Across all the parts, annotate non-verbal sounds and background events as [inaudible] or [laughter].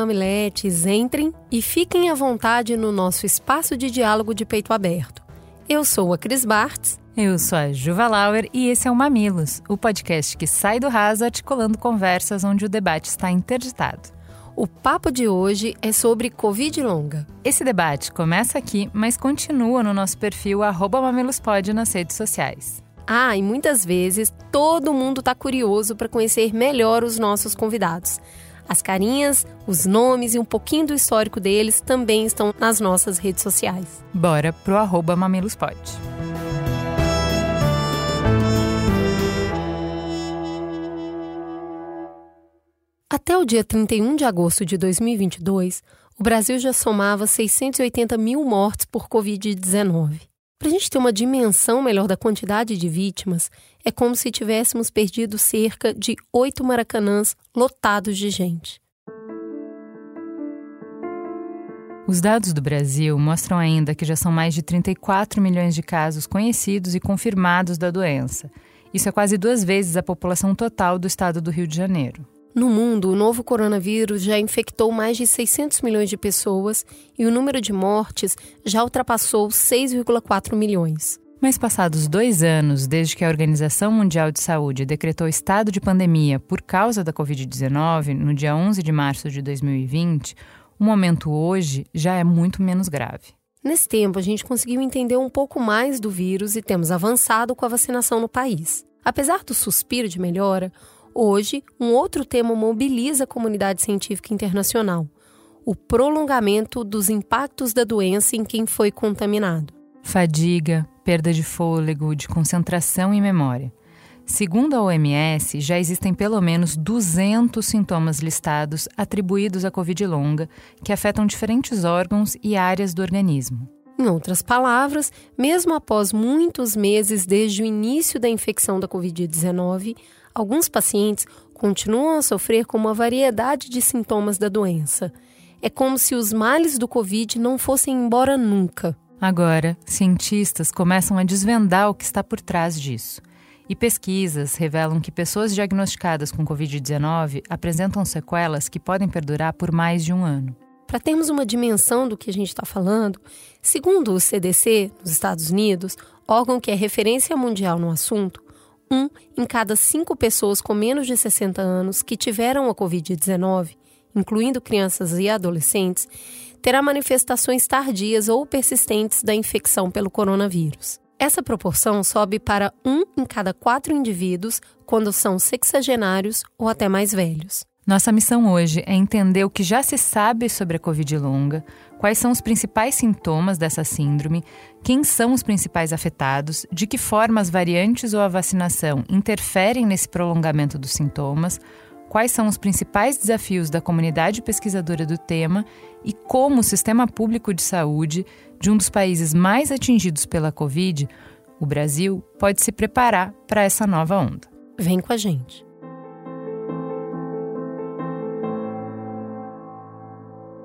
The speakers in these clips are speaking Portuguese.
mamiletes, entrem e fiquem à vontade no nosso espaço de diálogo de peito aberto. Eu sou a Cris Bartz. Eu sou a Juva Lauer e esse é o Mamilos, o podcast que sai do raso articulando conversas onde o debate está interditado. O papo de hoje é sobre Covid longa. Esse debate começa aqui, mas continua no nosso perfil mamilospod nas redes sociais. Ah, e muitas vezes todo mundo está curioso para conhecer melhor os nossos convidados. As carinhas, os nomes e um pouquinho do histórico deles também estão nas nossas redes sociais. Bora pro arroba mamilospod. Até o dia 31 de agosto de 2022, o Brasil já somava 680 mil mortes por Covid-19. Para a gente ter uma dimensão melhor da quantidade de vítimas, é como se tivéssemos perdido cerca de oito maracanãs lotados de gente. Os dados do Brasil mostram ainda que já são mais de 34 milhões de casos conhecidos e confirmados da doença. Isso é quase duas vezes a população total do estado do Rio de Janeiro. No mundo, o novo coronavírus já infectou mais de 600 milhões de pessoas e o número de mortes já ultrapassou 6,4 milhões. Mas passados dois anos desde que a Organização Mundial de Saúde decretou estado de pandemia por causa da Covid-19, no dia 11 de março de 2020, o momento hoje já é muito menos grave. Nesse tempo, a gente conseguiu entender um pouco mais do vírus e temos avançado com a vacinação no país. Apesar do suspiro de melhora, Hoje, um outro tema mobiliza a comunidade científica internacional: o prolongamento dos impactos da doença em quem foi contaminado. Fadiga, perda de fôlego, de concentração e memória. Segundo a OMS, já existem pelo menos 200 sintomas listados atribuídos à Covid longa, que afetam diferentes órgãos e áreas do organismo. Em outras palavras, mesmo após muitos meses desde o início da infecção da Covid-19, Alguns pacientes continuam a sofrer com uma variedade de sintomas da doença. É como se os males do Covid não fossem embora nunca. Agora, cientistas começam a desvendar o que está por trás disso. E pesquisas revelam que pessoas diagnosticadas com Covid-19 apresentam sequelas que podem perdurar por mais de um ano. Para termos uma dimensão do que a gente está falando, segundo o CDC, nos Estados Unidos, órgão que é referência mundial no assunto, um em cada cinco pessoas com menos de 60 anos que tiveram a Covid-19, incluindo crianças e adolescentes, terá manifestações tardias ou persistentes da infecção pelo coronavírus. Essa proporção sobe para um em cada quatro indivíduos quando são sexagenários ou até mais velhos. Nossa missão hoje é entender o que já se sabe sobre a Covid longa, quais são os principais sintomas dessa síndrome, quem são os principais afetados, de que forma as variantes ou a vacinação interferem nesse prolongamento dos sintomas, quais são os principais desafios da comunidade pesquisadora do tema e como o sistema público de saúde de um dos países mais atingidos pela Covid, o Brasil, pode se preparar para essa nova onda. Vem com a gente.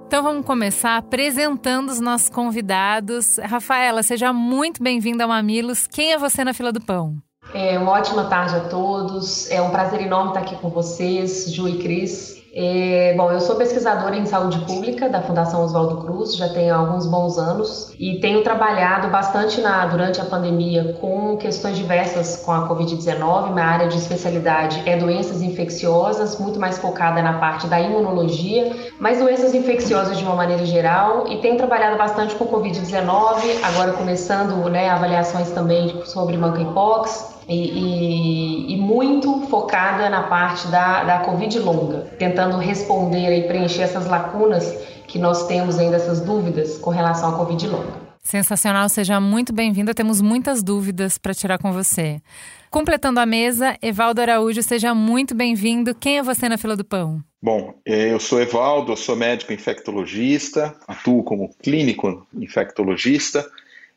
Então vamos começar apresentando os nossos convidados. Rafaela, seja muito bem-vinda ao Mamilos. Quem é você na fila do pão? É, uma ótima tarde a todos. É um prazer enorme estar aqui com vocês, Ju e Cris. É, bom, eu sou pesquisadora em saúde pública da Fundação Oswaldo Cruz, já tenho alguns bons anos e tenho trabalhado bastante na, durante a pandemia com questões diversas com a Covid-19. Minha área de especialidade é doenças infecciosas, muito mais focada na parte da imunologia, mas doenças infecciosas de uma maneira geral e tenho trabalhado bastante com Covid-19, agora começando né, avaliações também sobre monkeypox e, e, e, muito focada na parte da, da Covid longa, tentando responder e preencher essas lacunas que nós temos ainda, essas dúvidas com relação à Covid longa. Sensacional, seja muito bem-vinda. Temos muitas dúvidas para tirar com você. Completando a mesa, Evaldo Araújo, seja muito bem-vindo. Quem é você na fila do pão? Bom, é, eu sou Evaldo, eu sou médico infectologista, atuo como clínico infectologista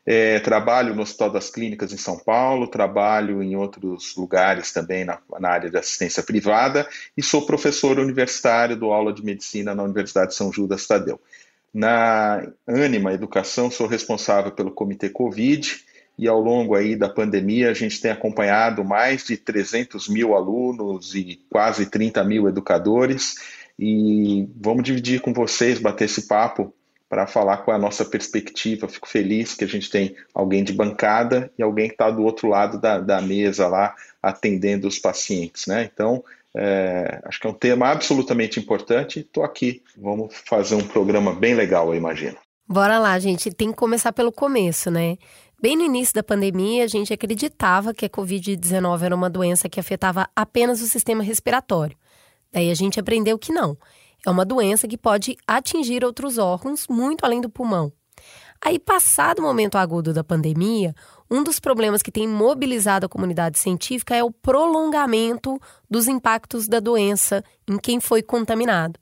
É, trabalho no Hospital das Clínicas em São Paulo, trabalho em outros lugares também na, na, área de assistência privada e sou professor universitário do aula de medicina na Universidade de São Judas Tadeu. Na Anima Educação, sou responsável pelo Comitê Covid e ao longo aí da pandemia a gente tem acompanhado mais de 300 mil alunos e quase 30 mil educadores e vamos dividir com vocês, bater esse papo para falar com a nossa perspectiva. Fico feliz que a gente tem alguém de bancada e alguém que está do outro lado da, da mesa lá atendendo os pacientes, né? Então, é, acho que é um tema absolutamente importante. Estou aqui. Vamos fazer um programa bem legal, eu imagino. Bora lá, gente. Tem que começar pelo começo, né? Bem no início da pandemia, a gente acreditava que a Covid-19 era uma doença que afetava apenas o sistema respiratório. Daí a gente aprendeu que não. É uma doença que pode atingir outros órgãos muito além do pulmão. Aí, passado o momento agudo da pandemia, um dos problemas que tem mobilizado a comunidade científica é o prolongamento dos impactos da doença em quem foi contaminado.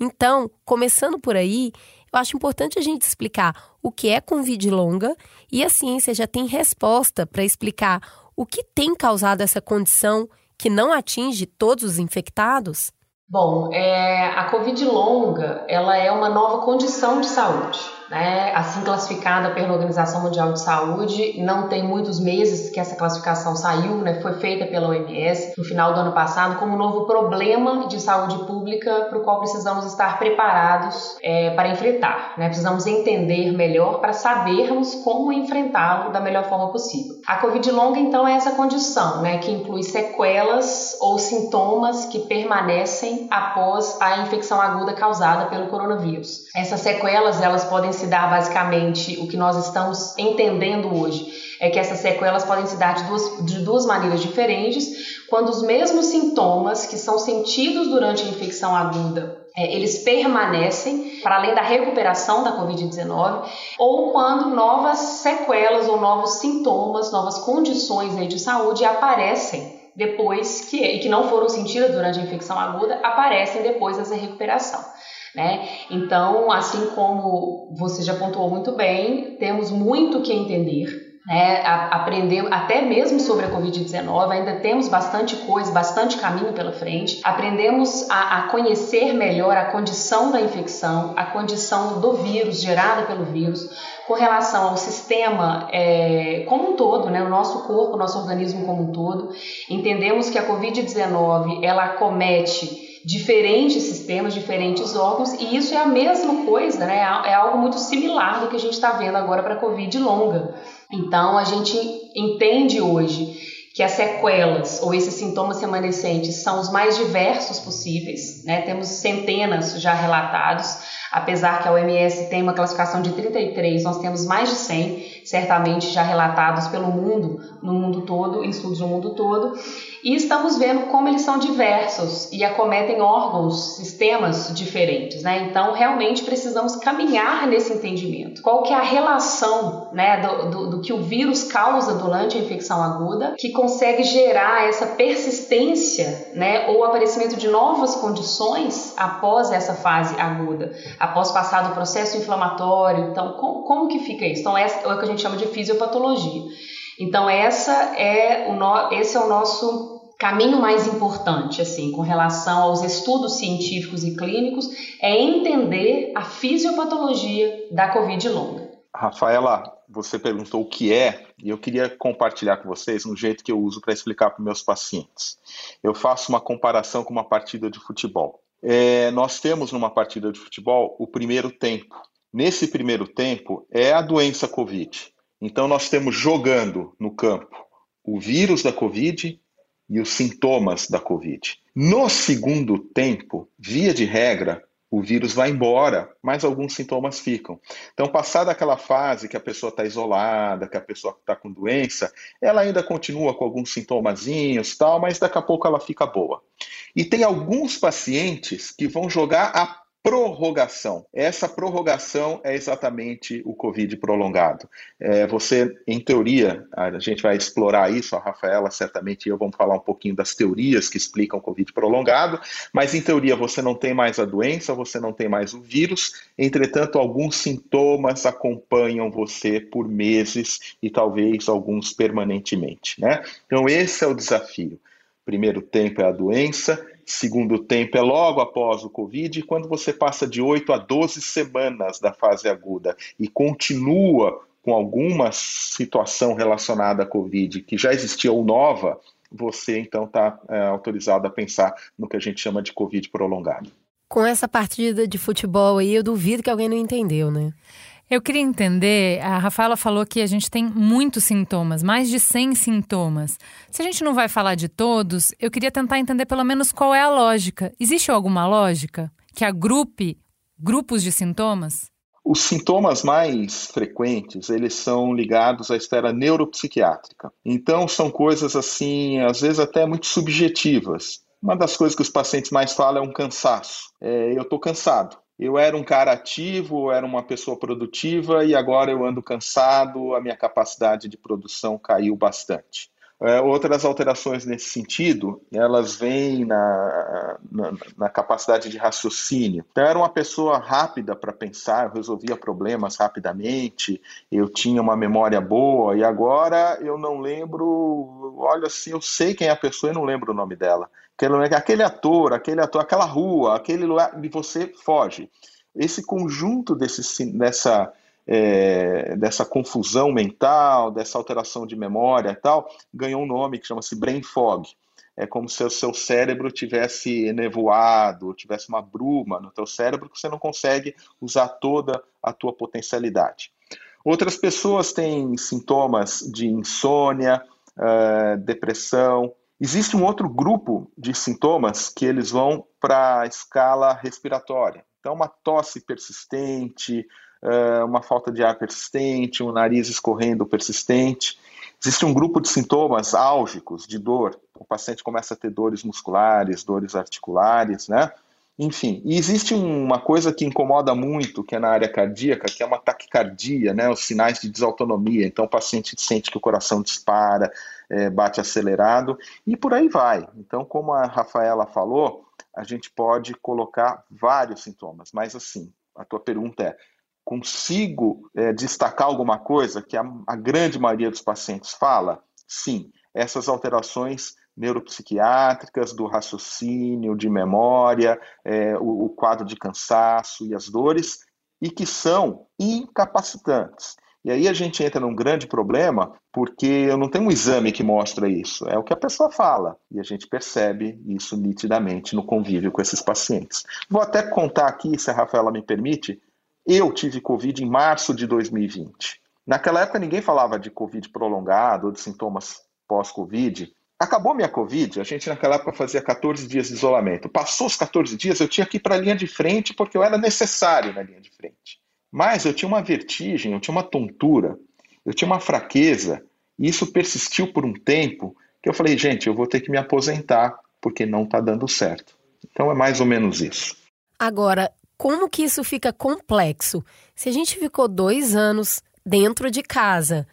Então, começando por aí, eu acho importante a gente explicar o que é Covid longa e a ciência já tem resposta para explicar o que tem causado essa condição que não atinge todos os infectados? Bom, é, a Covid longa ela é uma nova condição de saúde né, assim classificada pela Organização Mundial de Saúde. Não tem muitos meses que essa classificação saiu, né, foi feita pela OMS no final do ano passado como um novo problema de saúde pública para o qual precisamos estar preparados é, para enfrentar. Né? Precisamos entender melhor para sabermos como enfrentá-lo da melhor forma possível. A Covid longa, então, é essa condição, né, que inclui sequelas ou sintomas que permanecem após a infecção aguda causada pelo coronavírus. Essas sequelas elas podem se dar basicamente o que nós estamos entendendo hoje é que essas sequelas podem se dar de duas, de duas maneiras diferentes, quando os mesmos sintomas que são sentidos durante a infecção aguda é, eles permanecem para além da recuperação da Covid-19, ou quando novas sequelas ou novos sintomas, novas condições de saúde aparecem depois que, e que não foram sentidas durante a infecção aguda, aparecem depois dessa recuperação. Né? Então, assim como você já pontuou muito bem, temos muito que entender né, aprender até mesmo sobre a Covid-19, ainda temos bastante coisa, bastante caminho pela frente. Aprendemos a, a, conhecer melhor a condição da infecção, a condição do vírus, gerada pelo vírus, com relação ao sistema é, como um todo, né, o nosso corpo, o nosso organismo como um todo. Entendemos que a Covid-19 ela acomete diferentes sistemas, diferentes órgãos, e isso é a mesma coisa, né? É algo muito similar do que a gente está vendo agora para a Covid longa. Então, a gente entende hoje que as sequelas ou esses sintomas remanescentes são os mais diversos possíveis, né? Temos centenas já relatados, apesar que a OMS tem uma classificação de 33, nós temos mais de 100, certamente já relatados pelo mundo, no mundo todo, em estudos no mundo todo. E estamos vendo como eles são diversos e acometem órgãos, sistemas diferentes, né? Então, realmente precisamos caminhar nesse entendimento. Qual que é a relação, né, do, do, do que o vírus causa durante a infecção aguda, que consegue gerar essa persistência, né, ou aparecimento de novas condições após essa fase aguda, após passar do processo inflamatório. Então, como, como que fica isso? Então, essa é o que a gente chama de fisiopatologia. Então, essa é o no, esse é o nosso caminho mais importante, assim, com relação aos estudos científicos e clínicos, é entender a fisiopatologia da Covid longa. Rafaela, você perguntou o que é, e eu queria compartilhar com vocês um jeito que eu uso para explicar para meus pacientes. Eu faço uma comparação com uma partida de futebol. É, nós temos numa partida de futebol o primeiro tempo. Nesse primeiro tempo é a doença Covid. Então nós temos jogando no campo o vírus da Covid e os sintomas da Covid. No segundo tempo, via de regra, o vírus vai embora, mas alguns sintomas ficam. Então, passada aquela fase que a pessoa está isolada, que a pessoa está com doença, ela ainda continua com alguns sintomazinhos, tal, mas daqui a pouco ela fica boa. E tem alguns pacientes que vão jogar a prorrogação. Essa prorrogação é exatamente o Covid prolongado. É, você, em teoria, a gente vai explorar isso, a Rafaela certamente e eu vamos falar um pouquinho das teorias que explicam o Covid prolongado, mas em teoria você não tem mais a doença, você não tem mais o vírus, entretanto, alguns sintomas acompanham você por meses e talvez alguns permanentemente. Né? Então, esse é o desafio. Primeiro tempo é a doença, segundo tempo é logo após o Covid, quando você passa de 8 a 12 semanas da fase aguda e continua com alguma situação relacionada à Covid que já existia ou nova, você então está é, autorizado a pensar no que a gente chama de Covid prolongado. Com essa partida de futebol aí, eu duvido que alguém não entendeu, né? Eu queria entender, a Rafaela falou que a gente tem muitos sintomas, mais de 100 sintomas. Se a gente não vai falar de todos, eu queria tentar entender pelo menos qual é a lógica. Existe alguma lógica que agrupe grupos de sintomas? Os sintomas mais frequentes, eles são ligados à esfera neuropsiquiátrica. Então, são coisas assim, às vezes até muito subjetivas. Uma das coisas que os pacientes mais falam é um cansaço. É, eu estou cansado eu era um cara ativo, era uma pessoa produtiva e agora eu ando cansado, a minha capacidade de produção caiu bastante. É, outras alterações nesse sentido, elas vêm na, na, na, capacidade de raciocínio. Então, eu era uma pessoa rápida para pensar, eu resolvia problemas rapidamente, eu tinha uma memória boa, e agora eu não lembro, olha assim, eu sei quem é a pessoa e não lembro o nome dela. Aquele ator, aquele ator, aquela rua, aquele lugar, e você foge. Esse conjunto desse, dessa, é, dessa confusão mental, dessa alteração de memória e tal, ganhou um nome que chama-se brain fog. É como se o seu cérebro tivesse nevoado, tivesse uma bruma no teu cérebro que você não consegue usar toda a tua potencialidade. Outras pessoas têm sintomas de insônia, uh, depressão, Existe um outro grupo de sintomas que eles vão para a escala respiratória. Então, uma tosse persistente, uma falta de ar persistente, um nariz escorrendo persistente. Existe um grupo de sintomas álgicos de dor. O paciente começa a ter dores musculares, dores articulares, né? Enfim, e existe uma coisa que incomoda muito, que é na área cardíaca, que é uma taquicardia, né? Os sinais de desautonomia. Então, o paciente sente que o coração dispara, é, bate acelerado e por aí vai. Então, como a Rafaela falou, a gente pode colocar vários sintomas, mas assim, a tua pergunta é: consigo é, destacar alguma coisa que a, a grande maioria dos pacientes fala? Sim, essas alterações neuropsiquiátricas, do raciocínio, de memória, é, o, o, quadro de cansaço e as dores, e que são incapacitantes. E aí a gente entra num grande problema, porque eu não tenho um exame que mostra isso, é o que a pessoa fala, e a gente percebe isso nitidamente no convívio com esses pacientes. Vou até contar aqui, se a Rafaela me permite, eu tive Covid em março de 2020. Naquela época ninguém falava de Covid prolongado ou de sintomas pós-Covid. Acabou minha Covid, a gente naquela época fazia 14 dias de isolamento. Passou os 14 dias, eu tinha que ir para a linha de frente porque eu era necessário na linha de frente. Mas eu tinha uma vertigem, eu tinha uma tontura, eu tinha uma fraqueza, e isso persistiu por um tempo que eu falei, gente, eu vou ter que me aposentar porque não está dando certo. Então é mais ou menos isso. Agora, como que isso fica complexo? Se a gente ficou dois anos dentro de casa,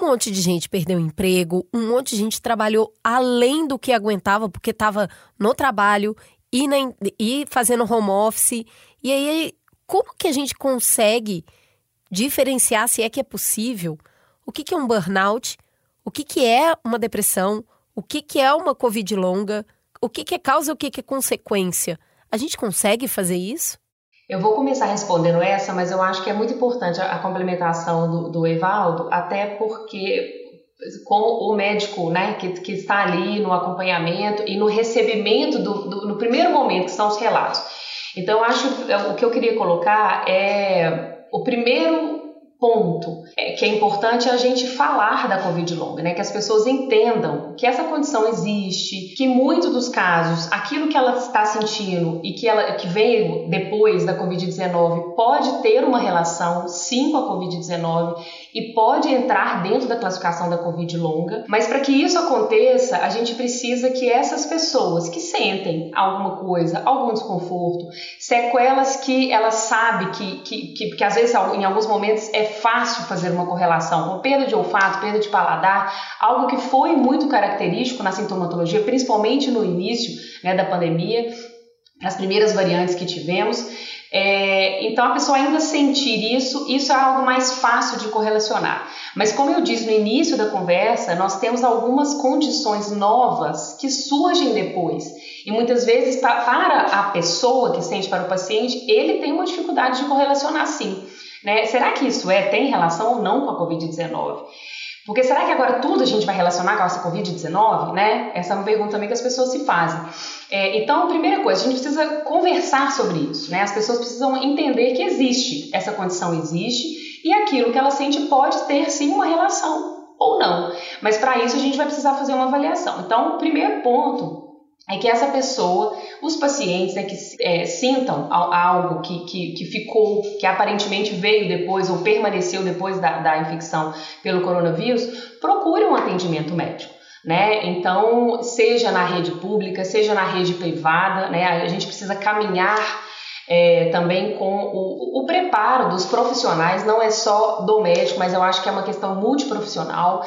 um monte de gente perdeu emprego, um monte de gente trabalhou além do que aguentava porque estava no trabalho e, na, e fazendo home office. E aí como que a gente consegue diferenciar, se é que é possível, o que, que é um burnout, o que, que é uma depressão, o que, que é uma Covid longa, o que, que é causa e o que, que é consequência? A gente consegue fazer isso? Eu vou começar respondendo essa, mas eu acho que é muito importante a, complementação do, do Evaldo, até porque com o médico né, que, que está ali no acompanhamento e no recebimento do, do, no primeiro momento, que são os relatos. Então, acho o que eu queria colocar é o primeiro ponto é, que é importante a gente falar da Covid longa, né? Que as pessoas entendam que essa condição existe, que muitos dos casos aquilo que ela está sentindo e que ela que veio depois da Covid-19 pode ter uma relação sim com a Covid-19 e pode entrar dentro da classificação da Covid longa, mas para que isso aconteça, a gente precisa que essas pessoas que sentem alguma coisa, algum desconforto, sequelas que ela sabe que, que, que, que às vezes em alguns momentos é fácil fazer uma correlação com perda de olfato, perda de paladar, algo que foi muito característico na sintomatologia, principalmente no início né, da pandemia, as primeiras variantes que tivemos. É, então, a pessoa ainda sentir isso, isso é algo mais fácil de correlacionar. Mas, como eu disse no início da conversa, nós temos algumas condições novas que surgem depois. E muitas vezes, para a pessoa que sente, para o paciente, ele tem uma dificuldade de correlacionar sim. Né? Será que isso é, tem relação ou não com a Covid-19? Porque será que agora tudo a gente vai relacionar com essa Covid-19? Né? Essa é uma pergunta também que as pessoas se fazem. É, então, primeira coisa, a gente precisa conversar sobre isso. Né? As pessoas precisam entender que existe, essa condição existe, e aquilo que ela sente pode ter sim uma relação ou não. Mas para isso a gente vai precisar fazer uma avaliação. Então, o primeiro ponto é que essa pessoa, os pacientes né, que é, sintam algo que, que, que, ficou, que aparentemente veio depois ou permaneceu depois da, da infecção pelo coronavírus, procure um atendimento médico. Né? Então, seja na rede pública, seja na rede privada, né? a gente precisa caminhar é, também com o, o, preparo dos profissionais, não é só do médico, mas eu acho que é uma questão multiprofissional,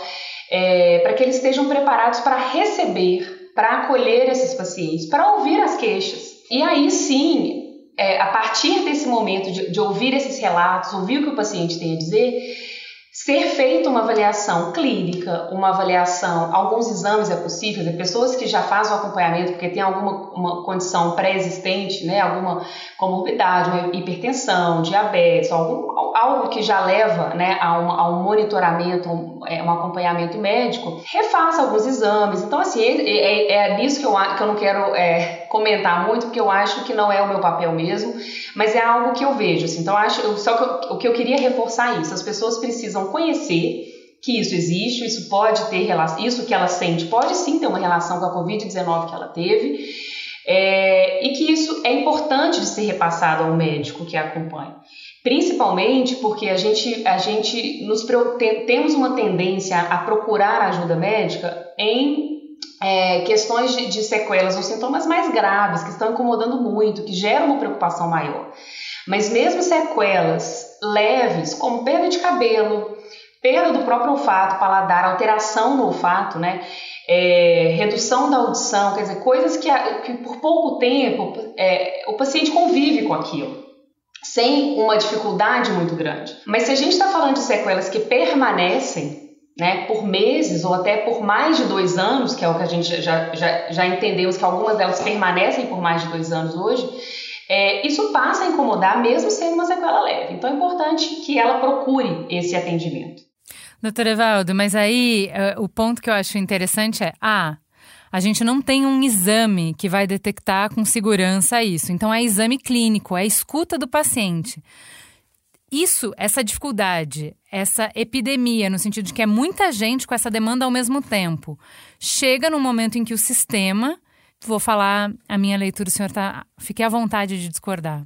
é, para que eles estejam preparados para receber para acolher esses pacientes, para ouvir as queixas. E aí sim, é, a partir desse momento de, de ouvir esses relatos, ouvir o que o paciente tem a dizer, ser feita uma avaliação clínica, uma avaliação, alguns exames é possível, de pessoas que já fazem o acompanhamento porque tem alguma uma condição pré-existente, né, alguma comorbidade, hipertensão, diabetes, algum, algo que já leva né, a, um, a um monitoramento, um, é, um, acompanhamento médico, refaça alguns exames. Então, assim, é, é, é nisso que eu, que eu não quero é, comentar muito, porque eu acho que não é o meu papel mesmo, mas é algo que eu vejo. Assim, então, acho, só que eu, o que eu queria reforçar é isso, as pessoas precisam conhecer que isso existe, isso pode ter relação, isso que ela sente pode sim ter uma relação com a Covid-19 que ela teve, é, e que isso é importante de ser repassado ao médico que a acompanha. Principalmente porque a gente, a gente nos, tem, temos uma tendência a procurar ajuda médica em é, questões de, de sequelas ou sintomas mais graves, que estão incomodando muito, que geram uma preocupação maior. Mas mesmo sequelas leves, como perda de cabelo, perda do próprio olfato, paladar, alteração no olfato, né? É, redução da audição, quer dizer, coisas que, que por pouco tempo é, o paciente convive com aquilo, sem uma dificuldade muito grande. Mas se a gente está falando de sequelas que permanecem né, por meses ou até por mais de dois anos, que é o que a gente já, já, já entendemos que algumas delas permanecem por mais de dois anos hoje, é, isso passa a incomodar mesmo sendo uma sequela leve. Então é importante que ela procure esse atendimento. Doutor Evaldo, mas aí uh, o ponto que eu acho interessante é: ah, a gente não tem um exame que vai detectar com segurança isso. Então é exame clínico, é escuta do paciente. Isso, essa dificuldade, essa epidemia, no sentido de que é muita gente com essa demanda ao mesmo tempo, chega no momento em que o sistema, vou falar a minha leitura, o senhor tá, fique à vontade de discordar.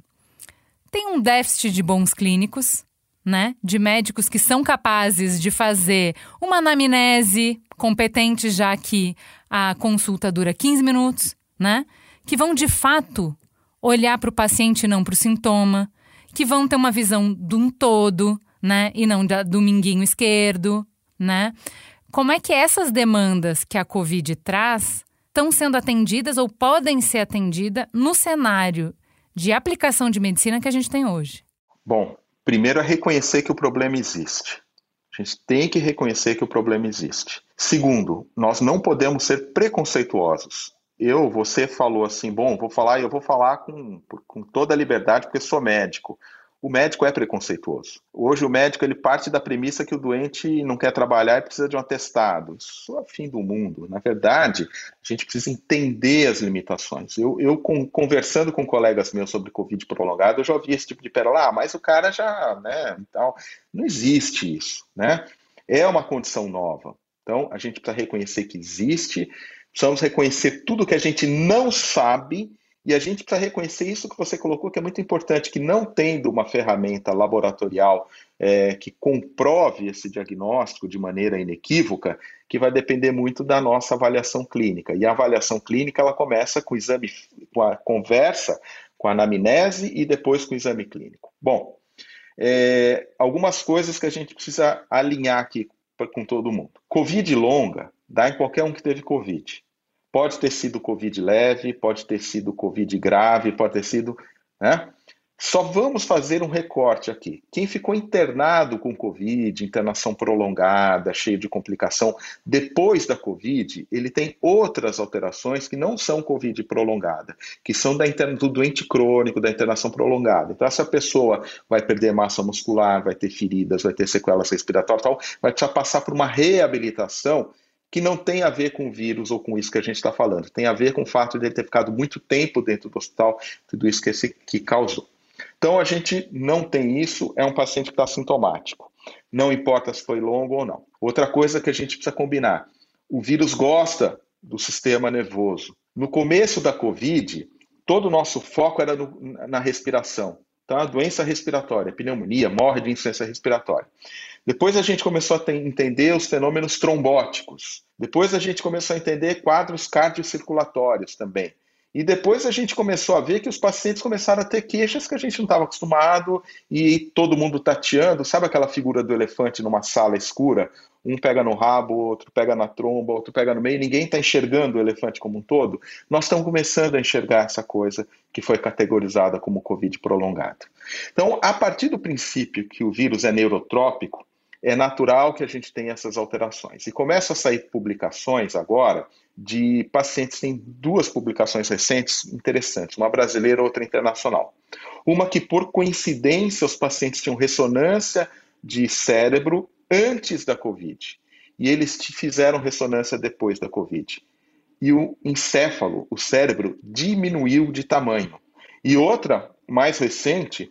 Tem um déficit de bons clínicos, né? De médicos que são capazes de fazer uma anamnese competente, já que a consulta dura 15 minutos, né? Que vão de fato olhar para o paciente e não para o sintoma, que vão ter uma visão de um todo, né? E não da, do minguinho esquerdo, né? Como é que essas demandas que a Covid traz estão sendo atendidas ou podem ser atendidas no cenário de aplicação de medicina que a gente tem hoje? Bom, Primeiro é reconhecer que o problema existe. A gente tem que reconhecer que o problema existe. Segundo, nós não podemos ser preconceituosos. Eu, você falou assim, bom, vou falar, eu vou falar com, com toda a liberdade porque sou médico. o médico é preconceituoso. Hoje o médico ele parte da premissa que o doente não quer trabalhar e precisa de um atestado. Isso é fim do mundo. Na verdade, a gente precisa entender as limitações. Eu, eu com, conversando com colegas meus sobre Covid prolongado, eu já ouvi esse tipo de pérola, ah, mas o cara já, né, tal. Não existe isso, né? É uma condição nova. Então, a gente precisa reconhecer que existe, precisamos reconhecer tudo que a gente não sabe e a gente precisa reconhecer isso que você colocou, que é muito importante, que não tendo uma ferramenta laboratorial é, que comprove esse diagnóstico de maneira inequívoca, que vai depender muito da nossa avaliação clínica. E a avaliação clínica ela começa com o exame, com a conversa, com a anamnese e depois com o exame clínico. Bom, é, algumas coisas que a gente precisa alinhar aqui com todo mundo. Covid longa dá em qualquer um que teve Covid. Pode ter sido Covid leve, pode ter sido Covid grave, pode ter sido. Né? Só vamos fazer um recorte aqui. Quem ficou internado com Covid, internação prolongada, cheio de complicação, depois da Covid, ele tem outras alterações que não são Covid prolongada, que são da interna, do doente crônico, da internação prolongada. Então, essa pessoa vai perder massa muscular, vai ter feridas, vai ter sequelas respiratórias, tal, vai precisar passar por uma reabilitação que não tem a ver com vírus ou com isso que a gente está falando, tem a ver com o fato de ele ter ficado muito tempo dentro do hospital, tudo isso que, esse, que causou. Então a gente não tem isso, é um paciente que está sintomático. Não importa se foi longo ou não. Outra coisa que a gente precisa combinar: o vírus gosta do sistema nervoso. No começo da Covid, todo o nosso foco era no, na respiração. Tá? Doença respiratória, pneumonia, morre de insuficiência respiratória. Depois a gente começou a entender os fenômenos trombóticos. Depois a gente começou a entender quadros cardiocirculatórios também. E depois a gente começou a ver que os pacientes começaram a ter queixas que a gente não estava acostumado e todo mundo tateando. Sabe aquela figura do elefante numa sala escura? Um pega no rabo, outro pega na tromba, outro pega no meio, ninguém está enxergando o elefante como um todo. Nós estamos começando a enxergar essa coisa que foi categorizada como Covid prolongado. Então, a partir do princípio que o vírus é neurotrópico, é natural que a gente tenha essas alterações. E começa a sair publicações agora de pacientes, tem duas publicações recentes interessantes, uma brasileira e outra internacional. Uma que, por coincidência, os pacientes tinham ressonância de cérebro antes da Covid. E eles fizeram ressonância depois da Covid. E o encéfalo, o cérebro, diminuiu de tamanho. E outra, mais recente,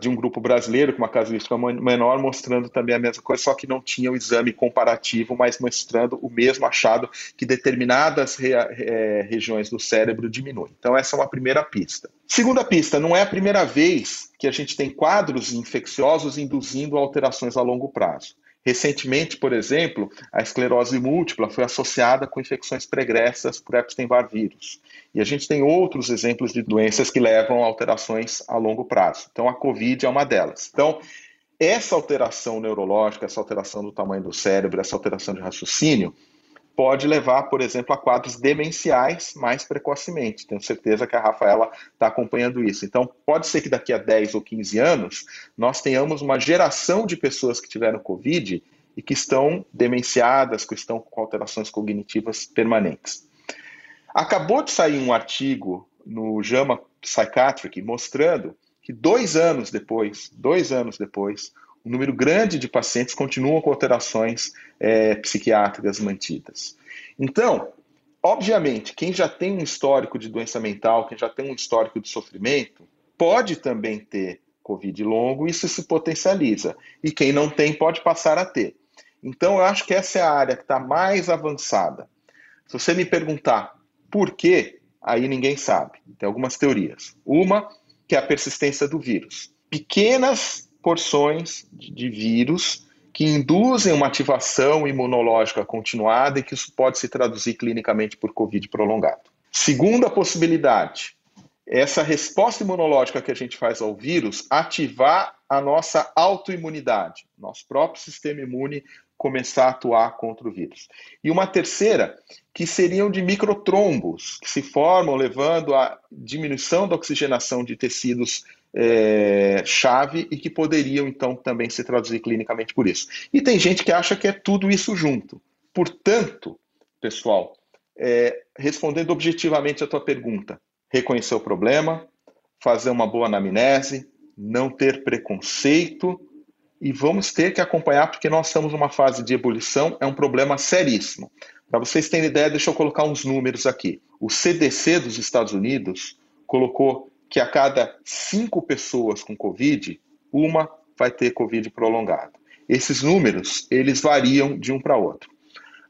de um grupo brasileiro com uma casuística menor, mostrando também a mesma coisa, só que não tinha o exame comparativo, mas mostrando o mesmo achado que determinadas re, é, regiões do cérebro diminuem. Então, essa é uma primeira pista. Segunda pista, não é a primeira vez que a gente tem quadros infecciosos induzindo alterações a longo prazo. Recentemente, por exemplo, a esclerose múltipla foi associada com infecções pregressas por Epstein-Barr vírus. E a gente tem outros exemplos de doenças que levam a alterações a longo prazo. Então, a COVID é uma delas. Então, essa alteração neurológica, essa alteração do tamanho do cérebro, essa alteração de raciocínio, pode levar, por exemplo, a quadros demenciais mais precocemente. Tenho certeza que a Rafaela está acompanhando isso. Então, pode ser que daqui a 10 ou 15 anos nós tenhamos uma geração de pessoas que tiveram Covid e que estão demenciadas, que estão com alterações cognitivas permanentes. Acabou de sair um artigo no JAMA Psychiatric mostrando que dois anos depois, dois anos depois, um número grande de pacientes continuam com alterações é, psiquiátricas mantidas. Então, obviamente, quem já tem um histórico de doença mental, quem já tem um histórico de sofrimento, pode também ter Covid longo, isso se potencializa. E quem não tem pode passar a ter. Então, eu acho que essa é a área que está mais avançada. Se você me perguntar por quê, aí ninguém sabe. Tem algumas teorias. Uma, que é a persistência do vírus. Pequenas porções de vírus que induzem uma ativação imunológica continuada e que isso pode se traduzir clinicamente por Covid prolongado. Segunda possibilidade, essa resposta imunológica que a gente faz ao vírus ativar a nossa autoimunidade, nosso próprio sistema imune começar a atuar contra o vírus. E uma terceira, que seriam de microtrombos, que se formam levando à diminuição da oxigenação de tecidos é, chave e que poderiam, então, também se traduzir clinicamente por isso. E tem gente que acha que é tudo isso junto. Portanto, pessoal, é, respondendo objetivamente a tua pergunta, reconhecer o problema, fazer uma boa anamnese, não ter preconceito e vamos ter que acompanhar porque nós estamos numa fase de ebulição, é um problema seríssimo. Para vocês terem ideia, deixa eu colocar uns números aqui. O CDC dos Estados Unidos colocou que a cada cinco pessoas com Covid, uma vai ter Covid prolongado. Esses números, eles variam de um para outro.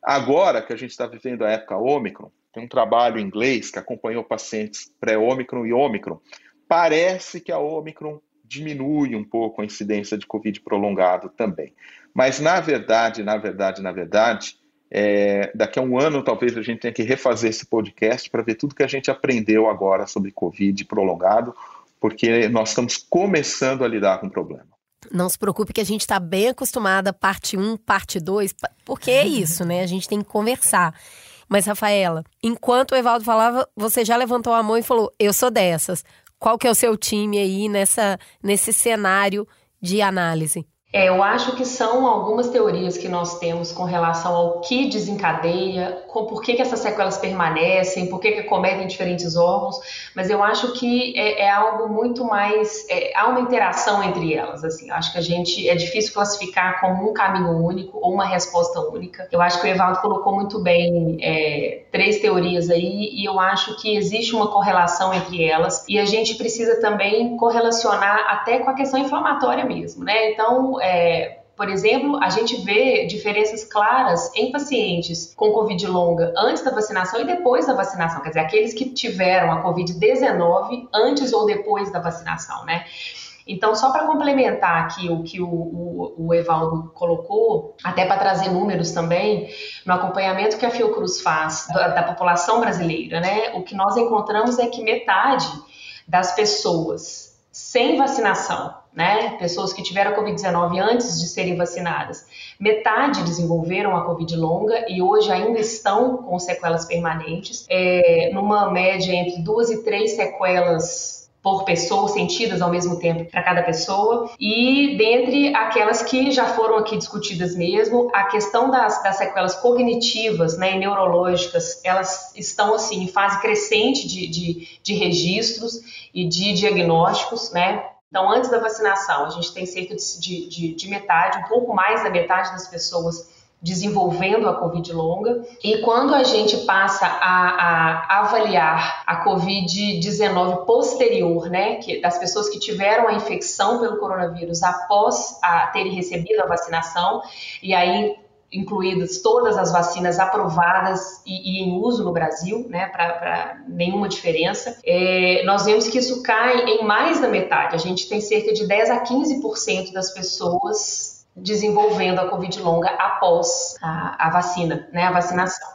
Agora que a gente está vivendo a época Ômicron, tem um trabalho inglês que acompanhou pacientes pré-Ômicron e Ômicron. Parece que a Ômicron diminui um pouco a incidência de Covid prolongado também. Mas, na verdade, na verdade, na verdade, é, daqui a um ano talvez a gente tenha que refazer esse podcast para ver tudo que a gente aprendeu agora sobre Covid prolongado, porque nós estamos começando a lidar com o problema. Não se preocupe que a gente está bem acostumada, parte 1, parte 2, porque é isso, né? A gente tem que conversar. Mas, Rafaela, enquanto o Evaldo falava, você já levantou a mão e falou: eu sou dessas. Qual que é o seu time aí nessa, nesse cenário de análise? É, eu acho que são algumas teorias que nós temos com relação ao que desencadeia, com por que, que essas sequelas permanecem, por que, que cometem diferentes órgãos, mas eu acho que é, é algo muito mais. É, há uma interação entre elas. Assim, eu acho que a gente é difícil classificar como um caminho único ou uma resposta única. Eu acho que o Evaldo colocou muito bem é, três teorias aí, e eu acho que existe uma correlação entre elas, e a gente precisa também correlacionar até com a questão inflamatória mesmo, né? Então, é, por exemplo, a gente vê diferenças claras em pacientes com Covid longa antes da vacinação e depois da vacinação, quer dizer, aqueles que tiveram a Covid-19 antes ou depois da vacinação, né? Então, só para complementar aqui o que o, o, o Evaldo colocou, até para trazer números também, no acompanhamento que a Fiocruz faz da, da população brasileira, né, o que nós encontramos é que metade das pessoas sem vacinação né? Pessoas que tiveram a Covid-19 antes de serem vacinadas. Metade desenvolveram a Covid longa e hoje ainda estão com sequelas permanentes, é, numa média entre duas e três sequelas por pessoa, sentidas ao mesmo tempo para cada pessoa. E dentre aquelas que já foram aqui discutidas mesmo, a questão das, das sequelas cognitivas né, e neurológicas, elas estão assim em fase crescente de, de, de registros e de diagnósticos, né? Então, antes da vacinação, a gente tem cerca de, de, de metade, um pouco mais da metade das pessoas desenvolvendo a Covid longa. E quando a gente passa a, a avaliar a Covid-19 posterior, né, que, das pessoas que tiveram a infecção pelo coronavírus após a terem recebido a vacinação, e aí incluídas todas as vacinas aprovadas e, e em uso no Brasil, né, para nenhuma diferença, é, nós vemos que isso cai em mais da metade. A gente tem cerca de 10 a 15% das pessoas desenvolvendo a Covid longa após a, a, vacina, né, a vacinação.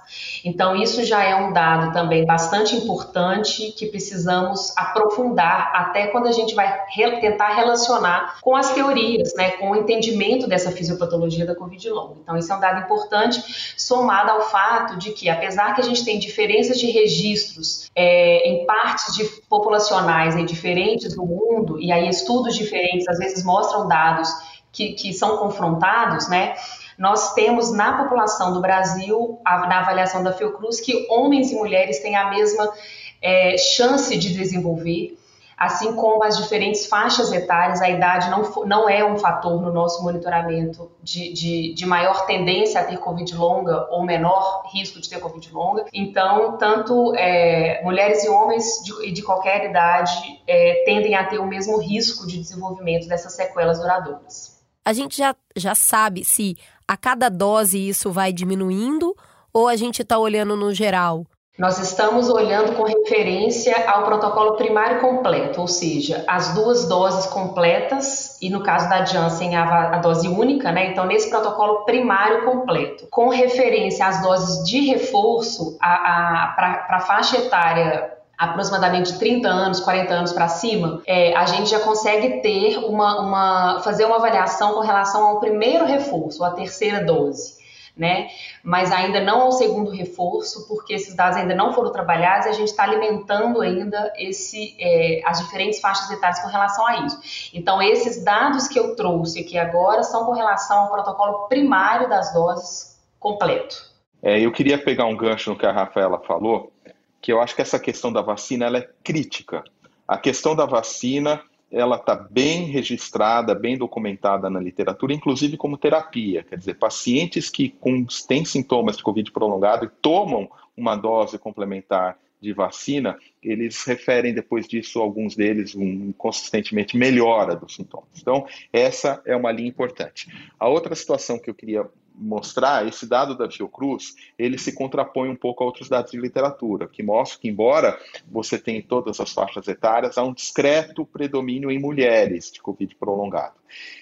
Então, isso já é um dado também bastante importante que precisamos aprofundar até quando a gente vai re tentar relacionar com as teorias, né, com o entendimento dessa fisiopatologia da Covid longa. Então, isso é um dado importante, somado ao fato de que, apesar que a gente tem diferenças de registros é, em partes de populacionais em diferentes do mundo, e aí estudos diferentes às vezes mostram dados que, que são confrontados, né? Nós temos na população do Brasil, a, na avaliação da Fiocruz, que homens e mulheres têm a mesma é, chance de desenvolver, assim como as diferentes faixas etárias, a idade não, não é um fator no nosso monitoramento de, de, de, maior tendência a ter Covid longa ou menor risco de ter Covid longa. Então, tanto é, mulheres e homens de, de qualquer idade é, tendem a ter o mesmo risco de desenvolvimento dessas sequelas duradouras a gente já, já sabe se a cada dose isso vai diminuindo ou a gente está olhando no geral? Nós estamos olhando com referência ao protocolo primário completo, ou seja, as duas doses completas, e no caso da Janssen, a, a dose única, né? Então, nesse protocolo primário completo, com referência às doses de reforço, para a faixa etária aproximadamente 30 anos, 40 anos para cima, é, a gente já consegue ter uma, uma, fazer uma avaliação com relação ao primeiro reforço, a terceira dose. Né? Mas ainda não ao segundo reforço, porque esses dados ainda não foram trabalhados e a gente está alimentando ainda esse, é, as diferentes faixas etárias com relação a isso. Então, esses dados que eu trouxe aqui agora são com relação ao protocolo primário das doses completo. É, eu queria pegar um gancho no que a Rafaela falou, que eu acho que essa questão da vacina ela é crítica. A questão da vacina ela está bem registrada, bem documentada na literatura, inclusive como terapia. Quer dizer, pacientes que têm sintomas de Covid prolongado e tomam uma dose complementar de vacina, eles referem depois disso, alguns deles, um, consistentemente melhora dos sintomas. Então, essa é uma linha importante. A outra situação que eu queria mostrar, esse dado da Fiocruz, ele se contrapõe um pouco a outros dados de literatura, que mostram que, embora você tenha todas as faixas etárias, há um discreto predomínio em mulheres de Covid prolongado.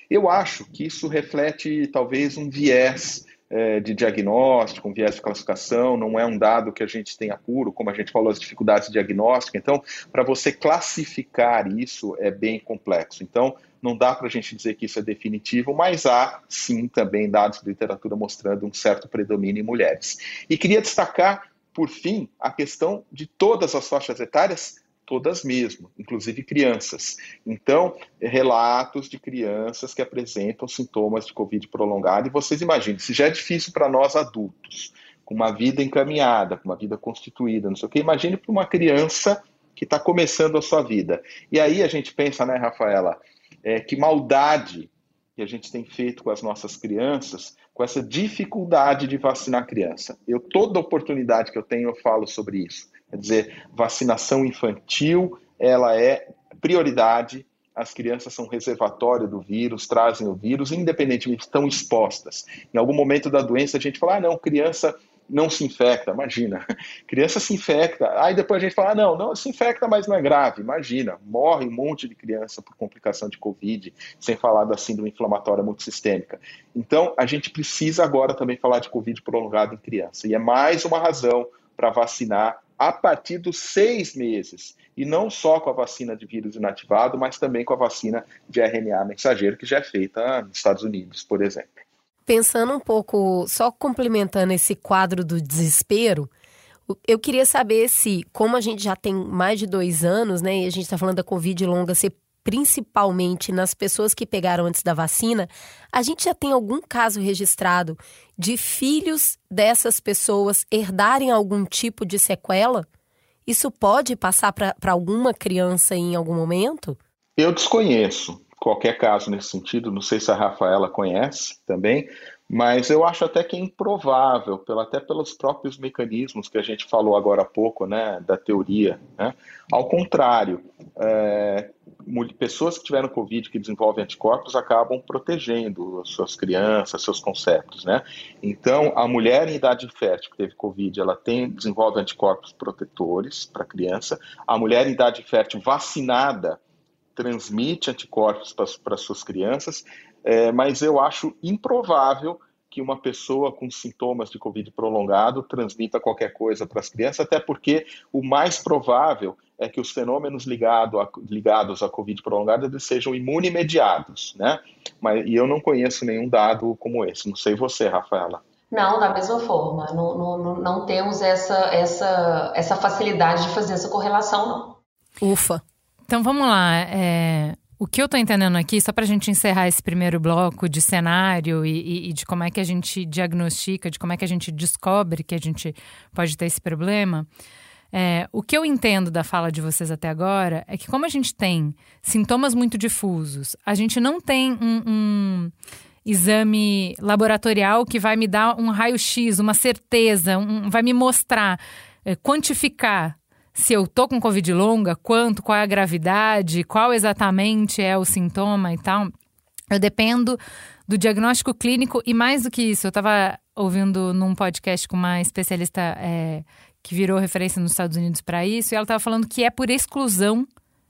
Eu acho que isso reflete talvez um viés é, de diagnóstico, um viés de classificação, não é um dado que a gente tenha puro, como a gente falou, as dificuldades de diagnóstico. Então, para você classificar isso é bem complexo. Então, não dá para a gente dizer que isso é definitivo, mas há sim também dados de literatura mostrando um certo predomínio em mulheres. E queria destacar, por fim, a questão de todas as faixas etárias todas mesmo, inclusive crianças. Então, relatos de crianças que apresentam sintomas de Covid prolongado, e vocês imaginem, se já é difícil para nós adultos, com uma vida encaminhada, com uma vida constituída, não sei o que, imagine para uma criança que está começando a sua vida. E aí a gente pensa, né, Rafaela, é, que maldade que a gente tem feito com as nossas crianças, com essa dificuldade de vacinar a criança. Eu, toda oportunidade que eu tenho, eu falo sobre isso. Quer dizer, vacinação infantil, ela é prioridade. As crianças são reservatório do vírus, trazem o vírus, independentemente estão expostas. Em algum momento da doença a gente fala, ah, não, criança não se infecta, imagina. [laughs] Criança se infecta, aí depois a gente fala, ah, não, não se infecta, mas não é grave. Imagina, morre um monte de criança por complicação de Covid, sem falar da síndrome inflamatória multissistêmica. Então, a gente precisa agora também falar de Covid prolongado em criança. E é mais uma razão para vacinar a partir dos seis meses. E não só com a vacina de vírus inativado, mas também com a vacina de RNA mensageiro, que já é feita nos Estados Unidos, por exemplo. Pensando um pouco, só complementando esse quadro do desespero, eu queria saber se, como a gente já tem mais de dois anos, né, e a gente está falando da Covid longa ser principalmente nas pessoas que pegaram antes da vacina, a gente já tem algum caso registrado de filhos dessas pessoas herdarem algum tipo de sequela? Isso pode passar para alguma criança em algum momento? Eu desconheço qualquer caso nesse sentido, não sei se a Rafaela conhece também, mas eu acho até que é improvável, pelo, até pelos próprios mecanismos que a gente falou agora há pouco, né, da teoria. Né? Ao contrário, é, pessoas que tiveram Covid que desenvolvem anticorpos acabam protegendo as suas crianças, seus conceptos. Né? Então, a mulher em idade fértil que teve Covid, ela tem, desenvolve anticorpos protetores para a criança. A mulher em idade fértil vacinada transmite anticorpos para suas crianças é, mas eu acho improvável que uma pessoa com sintomas de Covid prolongado transmita qualquer coisa para as crianças, até porque o mais provável é que os fenômenos ligado a, ligados à Covid prolongada sejam imunemediados, né? Mas, e eu não conheço nenhum dado como esse. Não sei você, Rafaela. Não, da mesma forma. Não, não, não temos essa, essa, essa facilidade de fazer essa correlação, não. Ufa. Então vamos lá. É, o que eu estou entendendo aqui, só para a gente encerrar esse primeiro bloco de cenário e, e, e, de como é que a gente diagnostica, de como é que a gente descobre que a gente pode ter esse problema, é, o que eu entendo da fala de vocês até agora é que, como a gente tem sintomas muito difusos, a gente não tem um, um exame laboratorial que vai me dar um raio-x, uma certeza, um, vai me mostrar, é, quantificar se eu tô com Covid longa, quanto, qual é a gravidade, qual exatamente é o sintoma e tal. Eu dependo do diagnóstico clínico e mais do que isso, eu estava ouvindo num podcast com uma especialista é, que virou referência nos Estados Unidos para isso, e ela estava falando que é por exclusão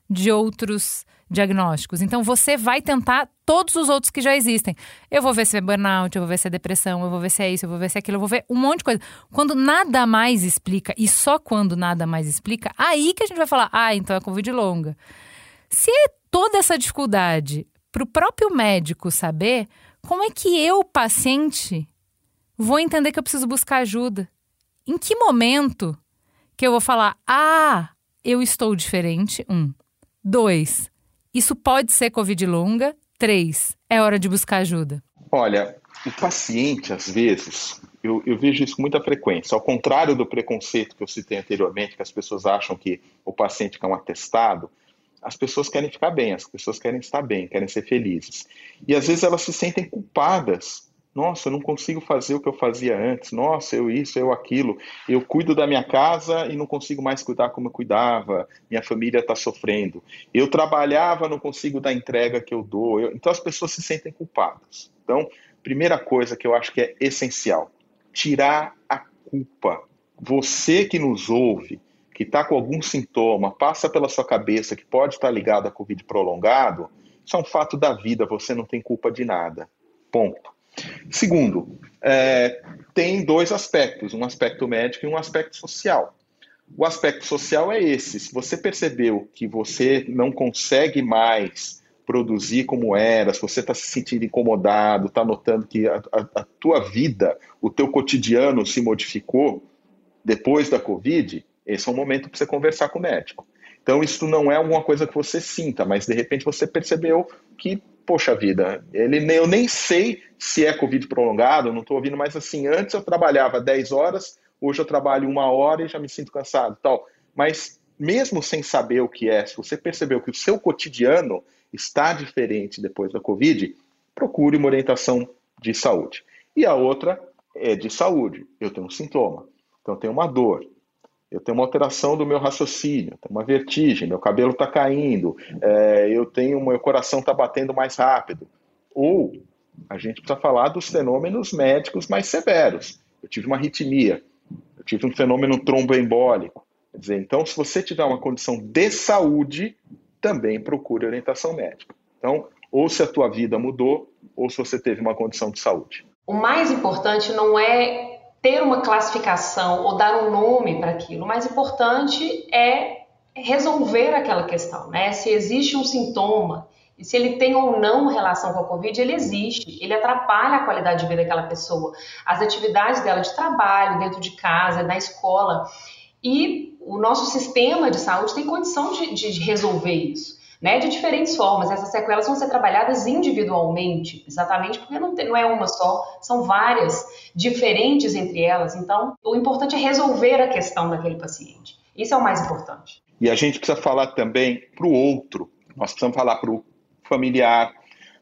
de outros diagnósticos. Então você vai tentar todos os outros que já existem. Eu vou ver se é burnout, eu vou ver se é depressão, eu vou ver se é isso, eu vou ver se é aquilo, eu vou ver um monte de coisa. Quando nada mais explica, e só quando nada mais explica, aí que a gente vai falar, ah, então é Covid longa. Se é toda essa dificuldade para o próprio médico saber, como é que eu, paciente, vou entender que eu preciso buscar ajuda? Em que momento que eu vou falar, ah, eu estou diferente? Um. Dois, isso pode ser Covid longa. Três, é hora de buscar ajuda. Olha, o paciente, às vezes, eu, eu, vejo isso com muita frequência. Ao contrário do preconceito que eu citei anteriormente, que as pessoas acham que o paciente quer um atestado, as pessoas querem ficar bem, as pessoas querem estar bem, querem ser felizes. E às vezes elas se sentem culpadas. Nossa, não consigo fazer o que eu fazia antes. Nossa, eu isso, eu aquilo. Eu cuido da minha casa e não consigo mais cuidar como eu cuidava. Minha família está sofrendo. Eu trabalhava, não consigo dar a entrega que eu dou. Eu... Então as pessoas se sentem culpadas. Então, primeira coisa que eu acho que é essencial: tirar a culpa. Você que nos ouve, que está com algum sintoma, passa pela sua cabeça que pode estar tá ligado a Covid prolongado, isso é um fato da vida, você não tem culpa de nada. Ponto. Segundo, é, tem dois aspectos, um aspecto médico e um aspecto social. O aspecto social é esse: se você percebeu que você não consegue mais produzir como era, se você está se sentindo incomodado, está notando que a, a, a tua vida, o teu cotidiano se modificou depois da Covid, esse é um momento para você conversar com o médico. Então, isso não é alguma coisa que você sinta, mas de repente você percebeu que, poxa vida, ele, eu nem sei se é Covid prolongado, não estou ouvindo, mas assim, antes eu trabalhava 10 horas, hoje eu trabalho uma hora e já me sinto cansado tal. Mas mesmo sem saber o que é, se você percebeu que o seu cotidiano está diferente depois da Covid, procure uma orientação de saúde. E a outra é de saúde. Eu tenho um sintoma, então eu tenho uma dor, eu tenho uma alteração do meu raciocínio, tenho uma vertigem, meu cabelo está caindo, é, eu tenho meu coração está batendo mais rápido. Ou a gente precisa falar dos fenômenos médicos mais severos. Eu tive uma arritmia, eu tive um fenômeno tromboembólico. Quer dizer, então, se você tiver uma condição de saúde, também procure orientação médica. Então, ou se a tua vida mudou, ou se você teve uma condição de saúde. O mais importante não é ter uma classificação ou dar um nome para aquilo. O mais importante é resolver aquela questão, né? Se existe um sintoma e se ele tem ou não relação com a Covid, ele existe, ele atrapalha a qualidade de vida daquela pessoa, as atividades dela de trabalho, dentro de casa, na escola. E o nosso sistema de saúde tem condição de, de resolver isso né, de diferentes formas. Essas sequelas vão ser trabalhadas individualmente, exatamente porque não, não é uma só, são várias, diferentes entre elas. Então, o importante é resolver a questão daquele paciente. Isso é o mais importante. E a gente precisa falar também para o outro, nós precisamos falar para o familiar,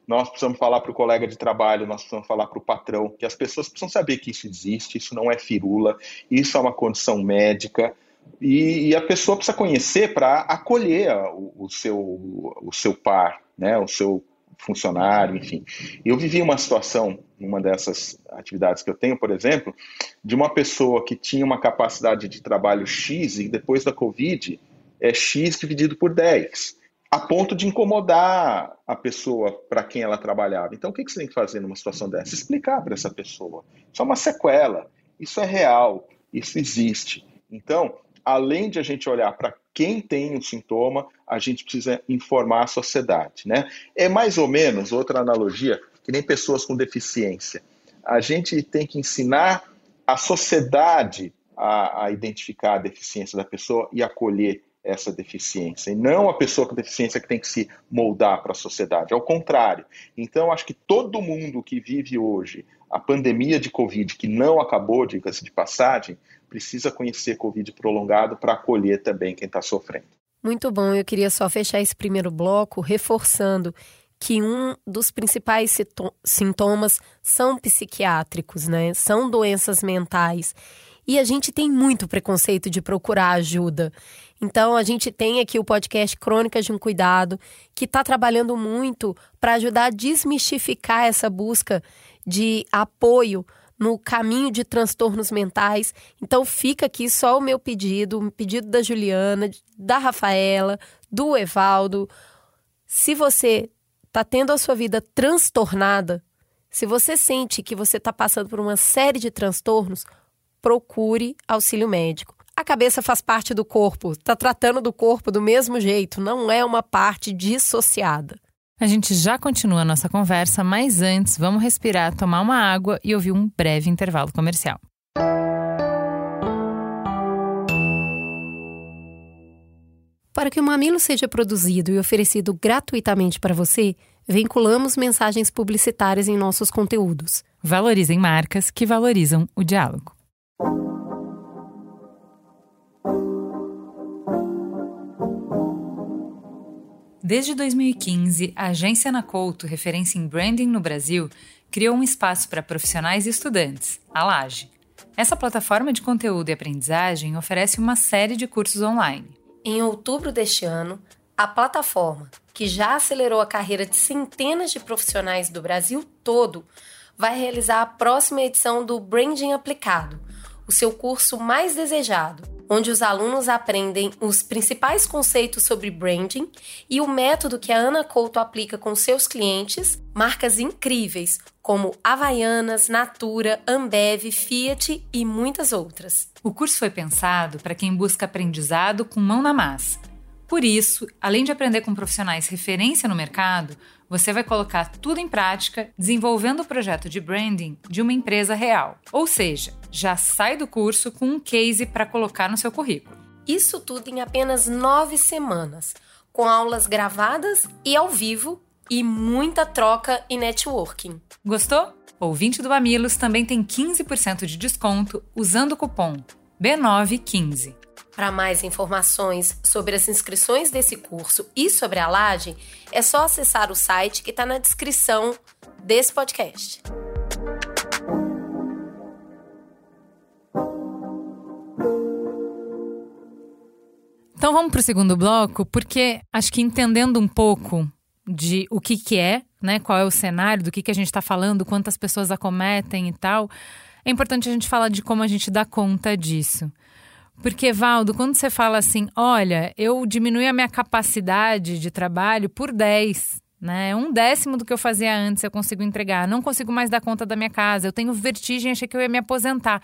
nós precisamos falar para o colega de trabalho, nós precisamos falar para o patrão, que as pessoas precisam saber que isso existe, isso não é firula, isso é uma condição médica, e, e a pessoa precisa conhecer para acolher o, o, seu, o seu par, né, o seu funcionário, enfim. Eu vivi uma situação, numa dessas atividades que eu tenho, por exemplo, de uma pessoa que tinha uma capacidade de trabalho X e depois da Covid é X dividido por 10, a ponto de incomodar a pessoa para quem ela trabalhava. Então, o que você tem que fazer numa situação dessa? Explicar para essa pessoa. Isso é uma sequela, isso é real, isso existe. Então, além de a gente olhar para quem tem o sintoma, a gente precisa informar a sociedade, né? É mais ou menos outra analogia que nem pessoas com deficiência. A gente tem que ensinar a sociedade a, a identificar a deficiência da pessoa e acolher essa deficiência, e não a pessoa com deficiência que tem que se moldar para a sociedade, ao contrário. Então, acho que todo mundo que vive hoje a pandemia de Covid, que não acabou, diga-se de passagem, precisa conhecer Covid prolongado para acolher também quem está sofrendo. Muito bom, eu queria só fechar esse primeiro bloco reforçando que um dos principais sintomas são psiquiátricos, né? São doenças mentais. E a gente tem muito preconceito de procurar ajuda. Então, a gente tem aqui o podcast Crônicas de um Cuidado, que está trabalhando muito para ajudar a desmistificar essa busca de apoio no caminho de transtornos mentais. Então fica aqui só o meu pedido, o pedido da Juliana, da Rafaela, do Evaldo. Se você está tendo a sua vida transtornada, se você sente que você está passando por uma série de transtornos, procure auxílio médico. A cabeça faz parte do corpo, está tratando do corpo do mesmo jeito, não é uma parte dissociada. A gente já continua a nossa conversa, mas antes vamos respirar, tomar uma água e ouvir um breve intervalo comercial. Para que o Mamilo seja produzido e oferecido gratuitamente para você, vinculamos mensagens publicitárias em nossos conteúdos. Valorizem marcas que valorizam o diálogo. Desde 2015, a agência Ana Couto, referência em branding no Brasil, criou um espaço para profissionais e estudantes, a Laje. Essa plataforma de conteúdo e aprendizagem oferece uma série de cursos online. Em outubro deste ano, a plataforma, que já acelerou a carreira de centenas de profissionais do Brasil todo, vai realizar a próxima edição do Branding Aplicado, o seu curso mais desejado, onde os alunos aprendem os principais conceitos sobre branding e o método que a Ana Couto aplica com seus clientes, marcas incríveis como Havaianas, Natura, Ambev, Fiat e muitas outras. O curso foi pensado para quem busca aprendizado com mão na massa. Por isso, além de aprender com profissionais referência no mercado, você vai colocar tudo em prática desenvolvendo o projeto de branding de uma empresa real. Ou seja, já sai do curso com um case para colocar no seu currículo. Isso tudo em apenas nove semanas, com aulas gravadas e ao vivo e muita troca e networking. Gostou? Ouvinte do Mamilos também tem 15% de desconto usando o cupom B915. Para mais informações sobre as inscrições desse curso e sobre a Laje, é só acessar o site que está na descrição desse podcast. Então vamos para o segundo bloco, porque acho que entendendo um pouco de o que, que é, né, qual é o cenário, do que, que a gente está falando, quantas pessoas acometem e tal, é importante a gente falar de como a gente dá conta disso. Porque, Valdo, quando você fala assim, olha, eu diminui a minha capacidade de trabalho por 10, né? Um décimo do que eu fazia antes eu consigo entregar. Não consigo mais dar conta da minha casa. Eu tenho vertigem, achei que eu ia me aposentar.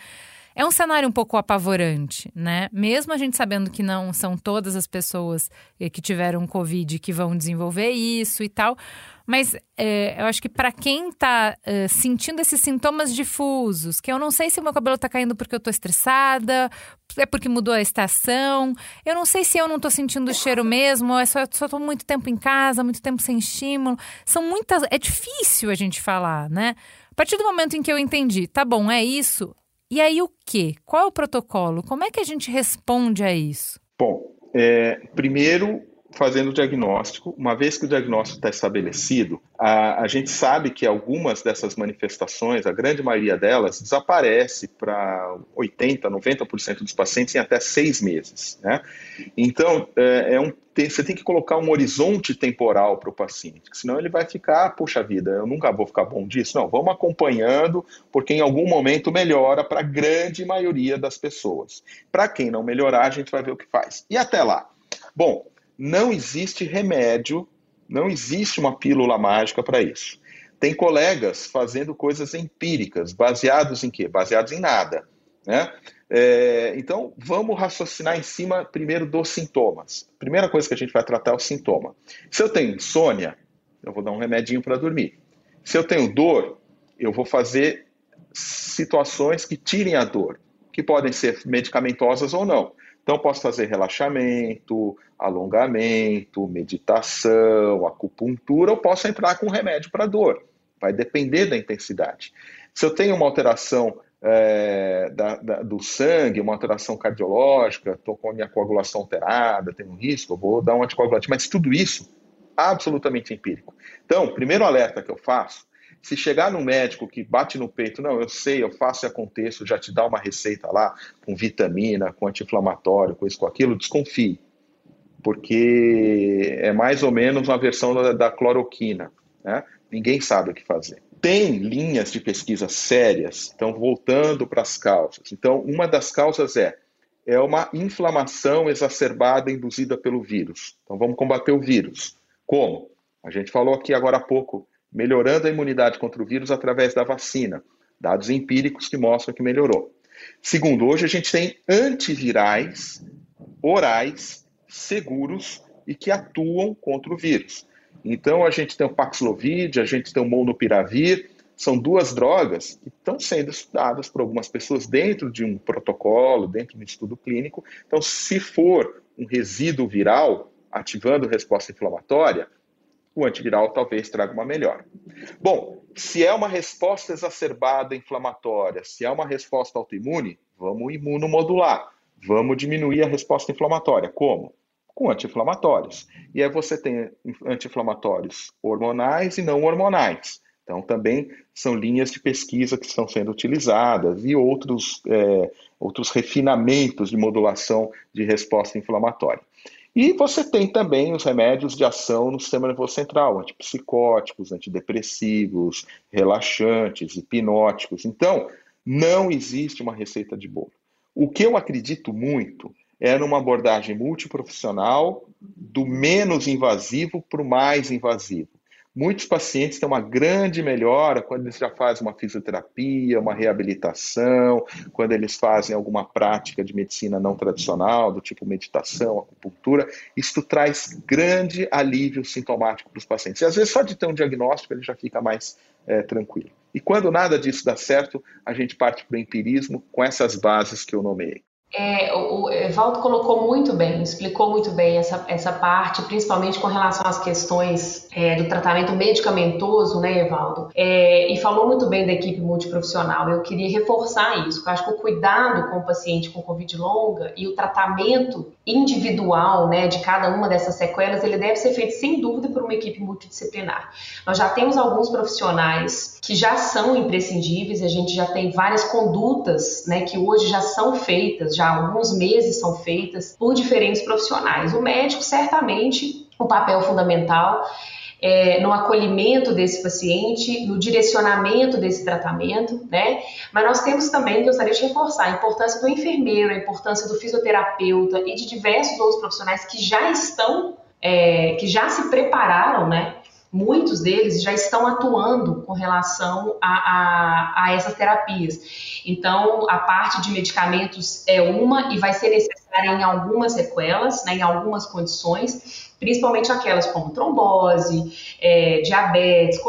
É um cenário um pouco apavorante, né? Mesmo a gente sabendo que não são todas as pessoas eh, que tiveram Covid que vão desenvolver isso e tal, mas é, eu acho que para quem está é, sentindo esses sintomas difusos, que eu não sei se o meu cabelo está caindo porque eu estou estressada, é porque mudou a estação, eu não sei se eu não estou sentindo o cheiro mesmo, é só estou muito tempo em casa, muito tempo sem estímulo. São muitas. É difícil a gente falar, né? A partir do momento em que eu entendi, tá bom, é isso, e aí o quê? Qual é o protocolo? Como é que a gente responde a isso? Bom, é, primeiro fazendo o diagnóstico. Uma vez que o diagnóstico está estabelecido, a, a gente sabe que algumas dessas manifestações, a grande maioria delas, desaparece para 80%, 90% dos pacientes em até seis meses. Né? Então, é, é um, tem, você tem que colocar um horizonte temporal para o paciente, senão ele vai ficar, puxa vida, eu nunca vou ficar bom disso. Não, vamos acompanhando, porque em algum momento melhora para a grande maioria das pessoas. Para quem não melhorar, a gente vai ver o que faz. E até lá. Bom, não existe remédio, não existe uma pílula mágica para isso. Tem colegas fazendo coisas empíricas, baseados em quê? Baseados em nada. Né? É, então, vamos raciocinar em cima primeiro dos sintomas. Primeira coisa que a gente vai tratar é o sintoma. Se eu tenho insônia, eu vou dar um remedinho para dormir. Se eu tenho dor, eu vou fazer situações que tirem a dor, que podem ser medicamentosas ou não. Então, posso fazer relaxamento, alongamento, meditação, acupuntura, ou posso entrar com remédio para dor. Vai depender da intensidade. Se eu tenho uma alteração é, da, da, do sangue, uma alteração cardiológica, estou com a minha coagulação alterada, tenho um risco, vou dar um anticoagulante. Mas tudo isso, absolutamente empírico. Então, primeiro alerta que eu faço se chegar no médico que bate no peito, não, eu sei, eu faço e aconteço, já te dá uma receita lá com vitamina, com anti-inflamatório, com isso, com aquilo, desconfie. Porque é mais ou menos uma versão da, da cloroquina. Né? Ninguém sabe o que fazer. Tem linhas de pesquisa sérias, então voltando para as causas. Então, uma das causas é é uma inflamação exacerbada induzida pelo vírus. Então, vamos combater o vírus. Como? A gente falou aqui agora há pouco melhorando a imunidade contra o vírus através da vacina. Dados empíricos que mostram que melhorou. Segundo, hoje a gente tem antivirais orais seguros e que atuam contra o vírus. Então a gente tem o Paxlovid, a gente tem o Molnupiravir, são duas drogas que estão sendo estudadas por algumas pessoas dentro de um protocolo, dentro de um estudo clínico. Então, se for um resíduo viral ativando resposta inflamatória, o antiviral talvez traga uma melhora. Bom, se é uma resposta exacerbada inflamatória, se é uma resposta autoimune, vamos imunomodular. Vamos diminuir a resposta inflamatória. Como? Com anti-inflamatórios. E aí você tem anti-inflamatórios hormonais e não hormonais. Então, também são linhas de pesquisa que estão sendo utilizadas e outros, é, outros refinamentos de modulação de resposta inflamatória. E você tem também os remédios de ação no sistema nervoso central, antipsicóticos, antidepressivos, relaxantes, hipnóticos. Então, não existe uma receita de bolo. O que eu acredito muito é numa abordagem multiprofissional, do menos invasivo para o mais invasivo. Muitos pacientes têm uma grande melhora quando eles já fazem uma fisioterapia, uma reabilitação, quando eles fazem alguma prática de medicina não tradicional, do tipo meditação, acupuntura. Isso traz grande alívio sintomático para os pacientes. E às vezes só de ter um diagnóstico ele já fica mais é, tranquilo. E quando nada disso dá certo, a gente parte para o empirismo com essas bases que eu nomeei. É, o Evaldo colocou muito bem, explicou muito bem essa, essa parte, principalmente com relação às questões é, do tratamento medicamentoso, né, Evaldo? É, e falou muito bem da equipe multiprofissional. Eu queria reforçar isso, eu acho que o cuidado com o paciente com Covid longa e o tratamento individual, né, de cada uma dessas sequelas, ele deve ser feito sem dúvida por uma equipe multidisciplinar. Nós já temos alguns profissionais que já são imprescindíveis, a gente já tem várias condutas, né, que hoje já são feitas, já há alguns meses são feitas por diferentes profissionais. O médico, certamente, o papel fundamental é, no acolhimento desse paciente, no direcionamento desse tratamento, né? Mas nós temos também, gostaria de reforçar, a importância do enfermeiro, a importância do fisioterapeuta e de diversos outros profissionais que já estão, é, que já se prepararam, né? Muitos deles já estão atuando com relação a, a, a, essas terapias. Então, a parte de medicamentos é uma e vai ser necessária em algumas sequelas, né, em algumas condições, principalmente aquelas como trombose, é, diabetes,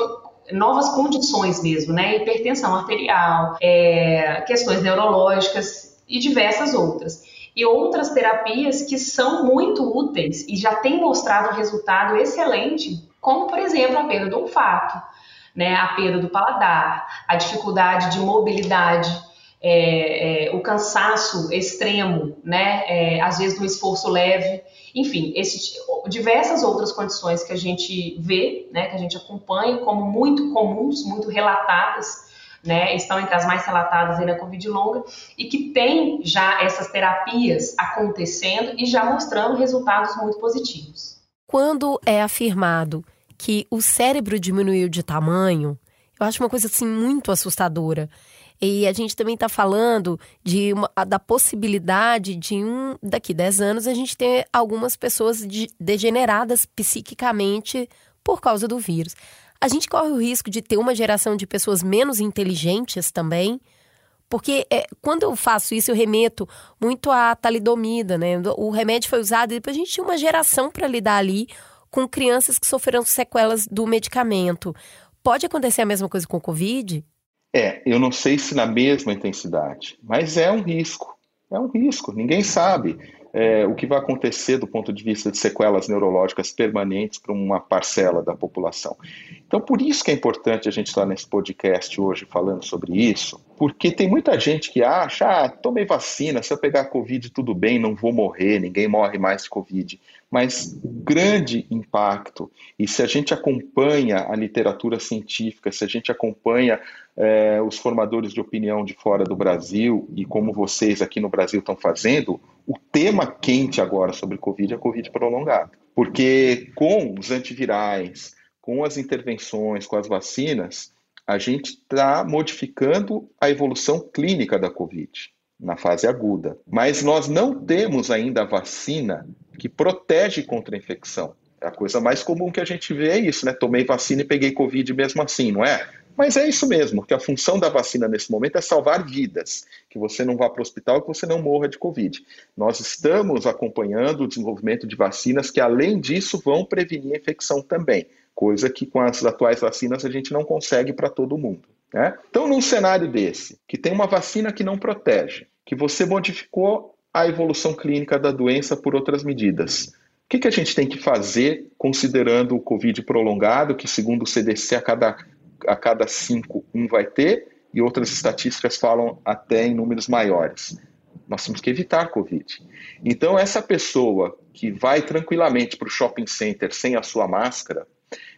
novas condições mesmo, né, hipertensão arterial, é, questões neurológicas e diversas outras e outras terapias que são muito úteis e já têm mostrado resultado excelente como, por exemplo, a perda do olfato, né, a perda do paladar, a dificuldade de mobilidade, é, é, o cansaço extremo, né, é, às vezes do esforço leve, enfim, esse, diversas outras condições que a gente vê, né, que a gente acompanha como muito comuns, muito relatadas, né, estão entre as mais relatadas aí na Covid longa e que tem já essas terapias acontecendo e já mostrando resultados muito positivos. Quando é afirmado que o cérebro diminuiu de tamanho, eu acho uma coisa assim muito assustadora. E a gente também está falando de uma, da possibilidade de um daqui 10 anos a gente ter algumas pessoas de, degeneradas psiquicamente por causa do vírus. A gente corre o risco de ter uma geração de pessoas menos inteligentes também, porque é, quando eu faço isso, eu remeto muito à talidomida, né? O remédio foi usado e depois a gente tinha uma geração para lidar ali com crianças que sofreram sequelas do medicamento. Pode acontecer a mesma coisa com o Covid? É, eu não sei se na mesma intensidade, mas é um risco. É um risco, ninguém sabe é, o que vai acontecer do ponto de vista de sequelas neurológicas permanentes para uma parcela da população. Então, por isso que é importante a gente estar nesse podcast hoje falando sobre isso, porque tem muita gente que acha, ah, tomei vacina, se eu pegar Covid tudo bem, não vou morrer, ninguém morre mais de Covid mas grande impacto. E se a gente acompanha a literatura científica, se a gente acompanha é, os formadores de opinião de fora do Brasil e como vocês aqui no Brasil estão fazendo, o tema quente agora sobre Covid é Covid prolongado. Porque com os antivirais, com as intervenções, com as vacinas, a gente está modificando a evolução clínica da Covid na fase aguda. Mas nós não temos ainda a vacina que protege contra a infecção. A coisa mais comum que a gente vê é isso, né? Tomei vacina e peguei Covid mesmo assim, não é? Mas é isso mesmo, que a função da vacina nesse momento é salvar vidas, que você não vá para o hospital, que você não morra de Covid. Nós estamos acompanhando o desenvolvimento de vacinas que, além disso, vão prevenir a infecção também, coisa que com as atuais vacinas a gente não consegue para todo mundo. Né? Então, num cenário desse, que tem uma vacina que não protege, que você modificou a evolução clínica da doença por outras medidas. O que, que a gente tem que fazer considerando o Covid prolongado, que segundo o CDC a cada, a cada cinco um vai ter, e outras estatísticas falam até em números maiores. Nós temos que evitar Covid. Então, essa pessoa que vai tranquilamente para o shopping center sem a sua máscara,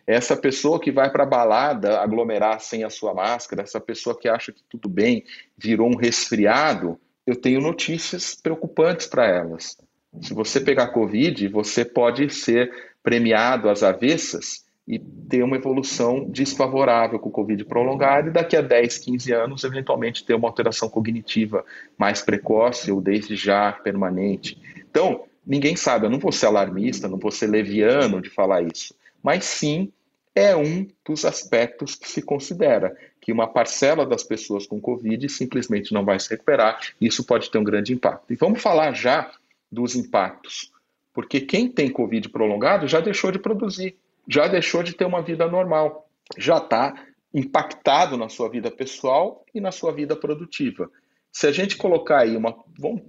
essa pessoa que vai para a balada aglomerar sem a sua máscara, essa pessoa que acha que tudo bem, virou um resfriado, eu tenho notícias preocupantes para elas. Se você pegar Covid, você pode ser premiado às avessas e ter uma evolução desfavorável com o Covid prolongado e daqui a 10, 15 anos, eventualmente, ter uma alteração cognitiva mais precoce ou desde já permanente. Então, ninguém sabe, eu não vou ser alarmista, não vou ser leviano de falar isso, mas sim é um dos aspectos que se considera que uma parcela das pessoas com Covid simplesmente não vai se recuperar. Isso pode ter um grande impacto. E vamos falar já dos impactos, porque quem tem Covid prolongado já deixou de produzir, já deixou de ter uma vida normal, já está impactado na sua vida pessoal e na sua vida produtiva. Se a gente colocar aí uma. Vamos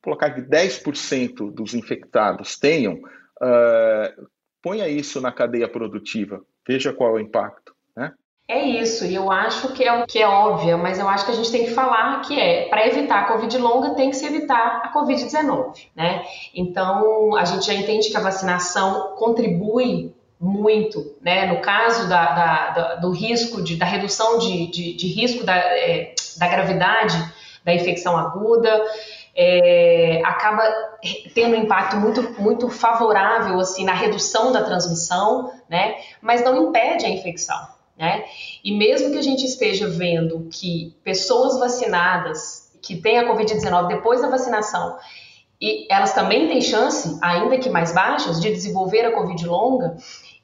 colocar que 10% dos infectados tenham, uh, ponha isso na cadeia produtiva. Veja qual é o impacto. É isso, e eu acho que é, que é óbvio, mas eu acho que a gente tem que falar que é, para evitar a Covid longa, tem que se evitar a Covid-19, né? Então, a gente já entende que a vacinação contribui muito, né? No caso da, da, da do risco, de, da redução de, de, de risco da, é, da gravidade da infecção aguda, é, acaba tendo um impacto muito, muito favorável assim na redução da transmissão, né? Mas não impede a infecção, né? E mesmo que a gente esteja vendo que pessoas vacinadas que têm a Covid-19 depois da vacinação e elas também têm chance, ainda que mais baixas, de desenvolver a Covid longa,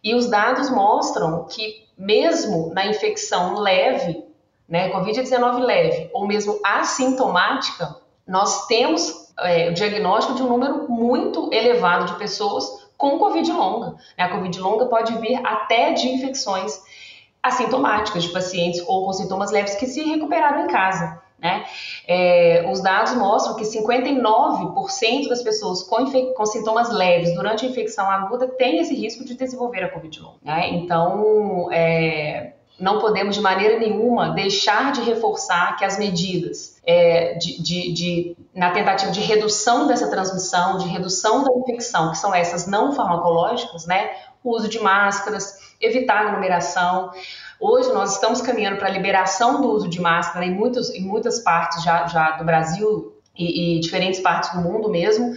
e os dados mostram que mesmo na infecção leve, né, Covid-19 leve, ou mesmo assintomática, nós temos é, o diagnóstico de um número muito elevado de pessoas com Covid longa. A Covid longa pode vir até de infecções assintomáticas de pacientes ou com sintomas leves que se recuperaram em casa. Né? É, os dados mostram que 59% das pessoas com, com, sintomas leves durante a infecção aguda têm esse risco de desenvolver a Covid longa. Né? Então, é, não podemos de maneira nenhuma deixar de reforçar que as medidas é, de, de, de, na tentativa de redução dessa transmissão, de redução da infecção, que são essas não farmacológicas, né? O uso de máscaras, evitar aglomeração. Hoje nós estamos caminhando para a liberação do uso de máscara em, muitos, em muitas partes já, já do Brasil e, e diferentes partes do mundo mesmo,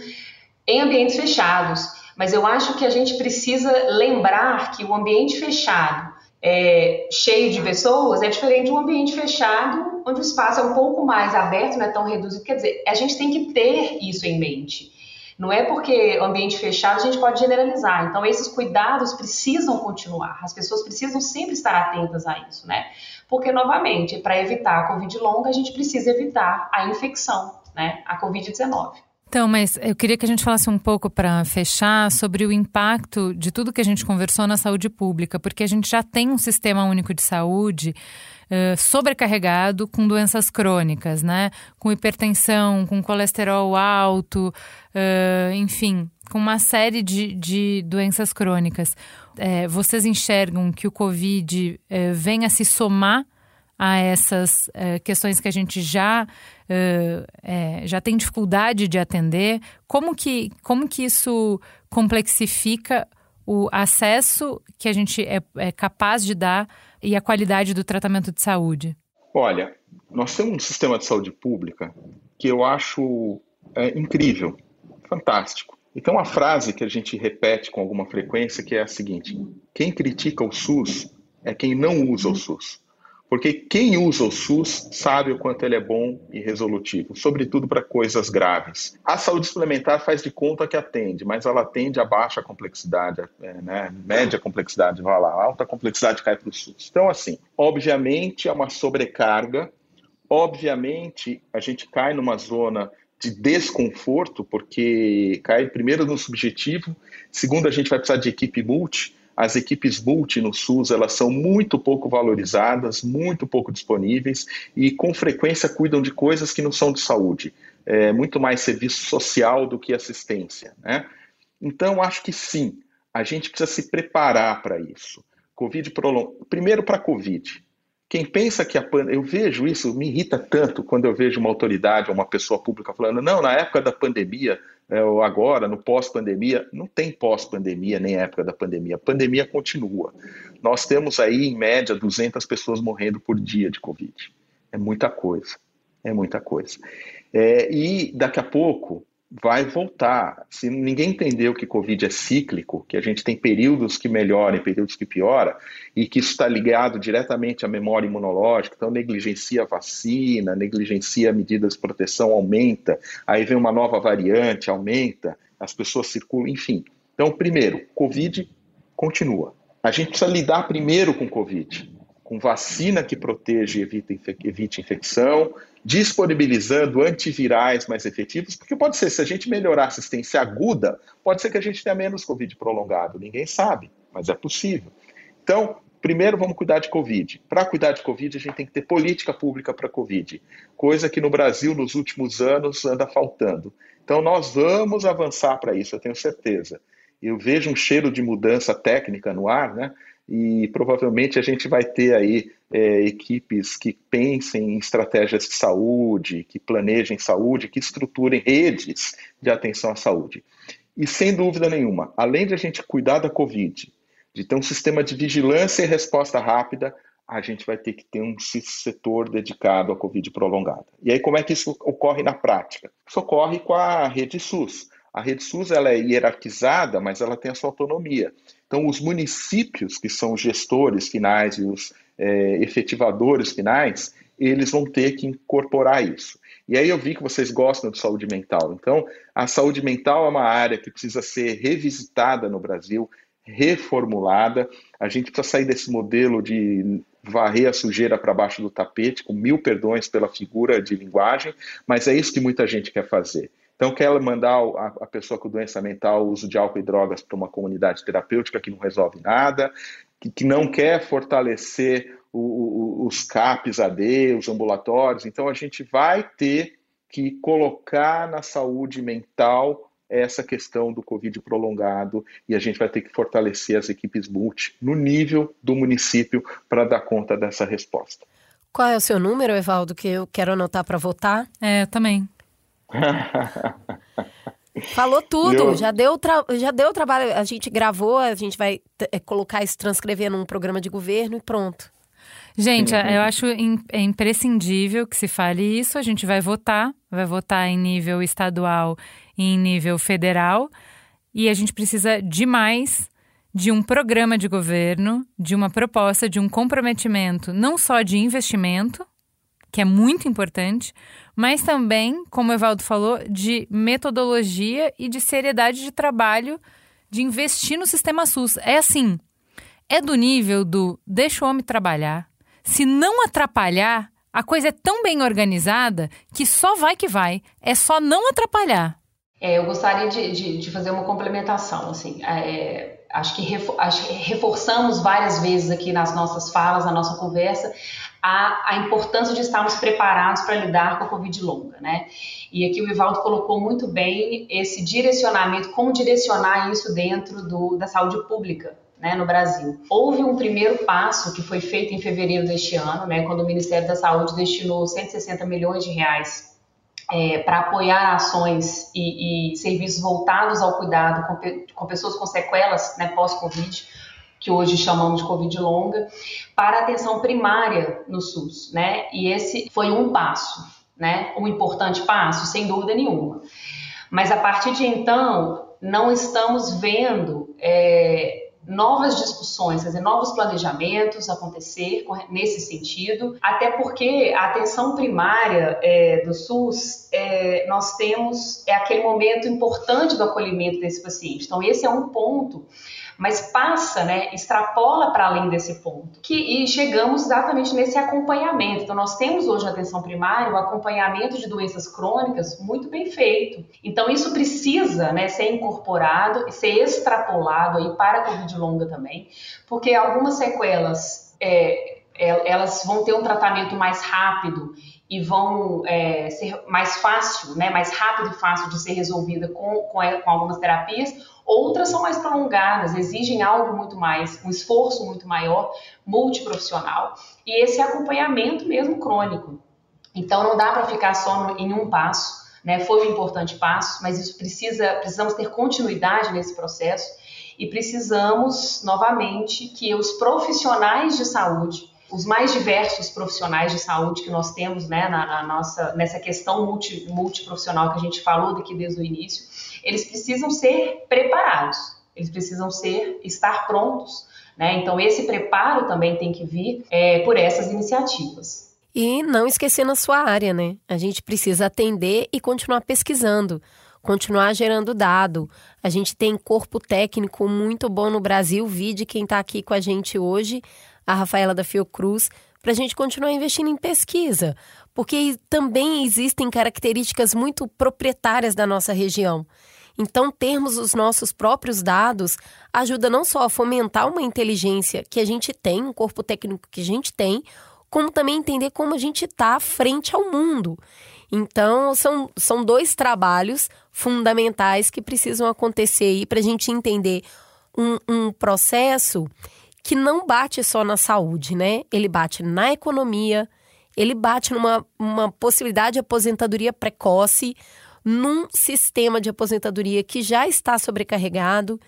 em ambientes fechados. Mas eu acho que a gente precisa lembrar que o ambiente fechado é, cheio de pessoas é diferente de um ambiente fechado, onde o espaço é um pouco mais aberto, não é tão reduzido. Quer dizer, a gente tem que ter isso em mente. Não é porque ambiente fechado a gente pode generalizar. Então, esses cuidados precisam continuar. As pessoas precisam sempre estar atentas a isso, né? Porque, novamente, para evitar a Covid longa, a gente precisa evitar a infecção, né? A Covid-19. Então, mas eu queria que a gente falasse um pouco para fechar sobre o impacto de tudo que a gente conversou na saúde pública, porque a gente já tem um sistema único de saúde uh, sobrecarregado com doenças crônicas, né? Com hipertensão, com colesterol alto, uh, enfim, com uma série de, de doenças crônicas. É, vocês enxergam que o Covid uh, vem a se somar a essas uh, questões que a gente já, é, já tem dificuldade de atender? Como que, como que isso complexifica o acesso que a gente é, é capaz de dar e a qualidade do tratamento de saúde? Olha, nós temos um sistema de saúde pública que eu acho é, incrível, fantástico. Então, a frase que a gente repete com alguma frequência que é a seguinte: quem critica o SUS é quem não usa o SUS. Porque quem usa o SUS sabe o quanto ele é bom e resolutivo, sobretudo para coisas graves. A saúde suplementar faz de conta que atende, mas ela atende a baixa complexidade, é, né? média complexidade, vai lá, alta complexidade cai para o SUS. Então, assim, obviamente é uma sobrecarga, obviamente a gente cai numa zona de desconforto, porque cai primeiro no subjetivo, segundo a gente vai precisar de equipe multi, as equipes multi no SUS elas são muito pouco valorizadas, muito pouco disponíveis e com frequência cuidam de coisas que não são de saúde, é muito mais serviço social do que assistência. Né? Então acho que sim, a gente precisa se preparar para isso. Covid prolong... primeiro para Covid. Quem pensa que a pandemia. Eu vejo isso, me irrita tanto quando eu vejo uma autoridade ou uma pessoa pública falando, não, na época da pandemia, agora, no pós-pandemia, não tem pós-pandemia nem época da pandemia. A pandemia continua. Nós temos aí, em média, 200 pessoas morrendo por dia de Covid. É muita coisa. É muita coisa. É, e daqui a pouco, vai voltar. Se ninguém entendeu que Covid é cíclico, que a gente tem períodos que melhoram e períodos que pioram, e que isso está ligado diretamente à memória imunológica, então negligencia a vacina, negligencia medidas de proteção, aumenta, aí vem uma nova variante, aumenta, as pessoas circulam, enfim. Então, primeiro, Covid continua. A gente precisa lidar primeiro com Covid, com vacina que protege e evita, evite infecção, disponibilizando antivirais mais efetivos, porque pode ser, se a gente melhorar a assistência aguda, pode ser que a gente tenha menos Covid prolongado, ninguém sabe, mas é possível. Então, primeiro vamos cuidar de Covid. Para cuidar de Covid, a gente tem que ter política pública para Covid, coisa que no Brasil, nos últimos anos, anda faltando. Então, nós vamos avançar para isso, eu tenho certeza. Eu vejo um cheiro de mudança técnica no ar, né? E provavelmente a gente vai ter aí é, equipes que pensem em estratégias de saúde, que planejem saúde, que estruturem redes de atenção à saúde. E sem dúvida nenhuma, além de a gente cuidar da Covid, de ter um sistema de vigilância e resposta rápida, a gente vai ter que ter um setor dedicado à Covid prolongada. E aí, como é que isso ocorre na prática? Isso ocorre com a rede SUS. A rede SUS ela é hierarquizada, mas ela tem a sua autonomia. Então, os municípios, que são os gestores finais e os é, efetivadores finais, eles vão ter que incorporar isso. E aí eu vi que vocês gostam de saúde mental. Então, a saúde mental é uma área que precisa ser revisitada no Brasil, reformulada. A gente precisa sair desse modelo de varrer a sujeira para baixo do tapete, com mil perdões pela figura de linguagem, mas é isso que muita gente quer fazer. Então, quer mandar a, pessoa com doença mental o uso de álcool e drogas para uma comunidade terapêutica que não resolve nada, que, que não quer fortalecer o, o, os CAPs AD, os ambulatórios. Então, a gente vai ter que colocar na saúde mental essa questão do Covid prolongado e a gente vai ter que fortalecer as equipes multi no nível do município para dar conta dessa resposta. Qual é o seu número, Evaldo, que eu quero anotar para votar? É, também. [laughs] Falou tudo, eu... já, deu tra... já deu trabalho. A gente gravou, a gente vai é, colocar isso, transcrever num programa de governo e pronto. Gente, uhum. eu acho é imprescindível que se fale isso. A gente vai votar, vai votar em nível estadual e em nível federal. E a gente precisa demais de um programa de governo, de uma proposta, de um comprometimento, não só de investimento, que é muito importante, mas também, como o Evaldo falou, de metodologia e de seriedade de trabalho de investir no sistema SUS. É assim, é do nível do deixa o homem trabalhar. Se não atrapalhar, a coisa é tão bem organizada que só vai que vai. É só não atrapalhar. É, eu gostaria de, de, de, fazer uma complementação. Assim, é, acho, que acho que reforçamos várias vezes aqui nas nossas falas, na nossa conversa, a, a importância de estarmos preparados para lidar com a Covid longa, né? E aqui o Ivaldo colocou muito bem esse direcionamento, como direcionar isso dentro do, da saúde pública, né, no Brasil. Houve um primeiro passo que foi feito em fevereiro deste ano, né, quando o Ministério da Saúde destinou 160 milhões de reais é, para apoiar ações e, e, serviços voltados ao cuidado com, com pessoas com sequelas né, pós-Covid que hoje chamamos de Covid longa, para atenção primária no SUS, né? E esse foi um passo, né? Um importante passo, sem dúvida nenhuma. Mas a partir de então, não estamos vendo é, novas discussões, quer dizer, novos planejamentos acontecer nesse sentido, até porque a atenção primária é, do SUS, é, nós temos, é aquele momento importante do acolhimento desse paciente. Então, esse é um ponto mas passa, né, extrapola para além desse ponto. Que, e chegamos exatamente nesse acompanhamento. Então, nós temos hoje na atenção primária o acompanhamento de doenças crônicas muito bem feito. Então, isso precisa né, ser incorporado e ser extrapolado aí para a Covid longa também, porque algumas sequelas é, é, elas vão ter um tratamento mais rápido e vão é, ser mais fácil, né, mais rápido e fácil de ser resolvida com, com, com, algumas terapias, outras são mais prolongadas, exigem algo muito mais, um esforço muito maior, multiprofissional, e esse acompanhamento mesmo crônico. Então não dá para ficar só no, em um passo, né, foi um importante passo, mas isso precisa, precisamos ter continuidade nesse processo e precisamos, novamente, que os profissionais de saúde, os mais diversos profissionais de saúde que nós temos né, na, na nossa, nessa questão multi, multiprofissional que a gente falou daqui desde o início, eles precisam ser preparados, eles precisam ser estar prontos. Né? Então, esse preparo também tem que vir é, por essas iniciativas. E não esquecendo a sua área, né? A gente precisa atender e continuar pesquisando, continuar gerando dado. A gente tem corpo técnico muito bom no Brasil, vi de quem está aqui com a gente hoje, a Rafaela da Fiocruz, para a gente continuar investindo em pesquisa, porque também existem características muito proprietárias da nossa região. Então, termos os nossos próprios dados ajuda não só a fomentar uma inteligência que a gente tem, um corpo técnico que a gente tem, como também entender como a gente está frente ao mundo. Então, são, são dois trabalhos fundamentais que precisam acontecer aí para a gente entender um, um processo que não bate só na saúde, né? Ele bate na economia, ele bate numa uma possibilidade de aposentadoria precoce, num sistema de aposentadoria que já está sobrecarregado.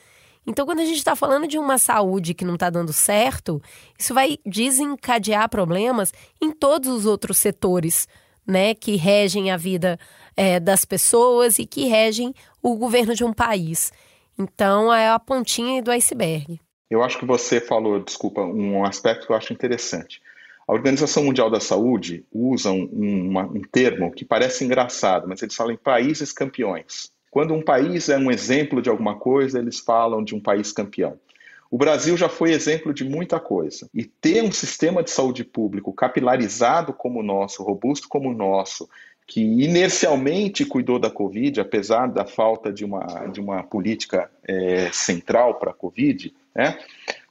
Então, quando a gente está falando de uma saúde que não está dando certo, isso vai desencadear problemas em todos os outros setores, né, que regem a vida é, das pessoas e que regem o governo de um país. Então, é a pontinha do iceberg. Eu acho que você falou, desculpa, um aspecto que eu acho interessante. A Organização Mundial da Saúde usa um, um termo que parece engraçado, mas eles falam em países campeões. Quando um país é um exemplo de alguma coisa, eles falam de um país campeão. O Brasil já foi exemplo de muita coisa. E ter um sistema de saúde público capilarizado como o nosso, robusto como o nosso, que inercialmente cuidou da Covid, apesar da falta de uma, de uma política é, central para a Covid, né,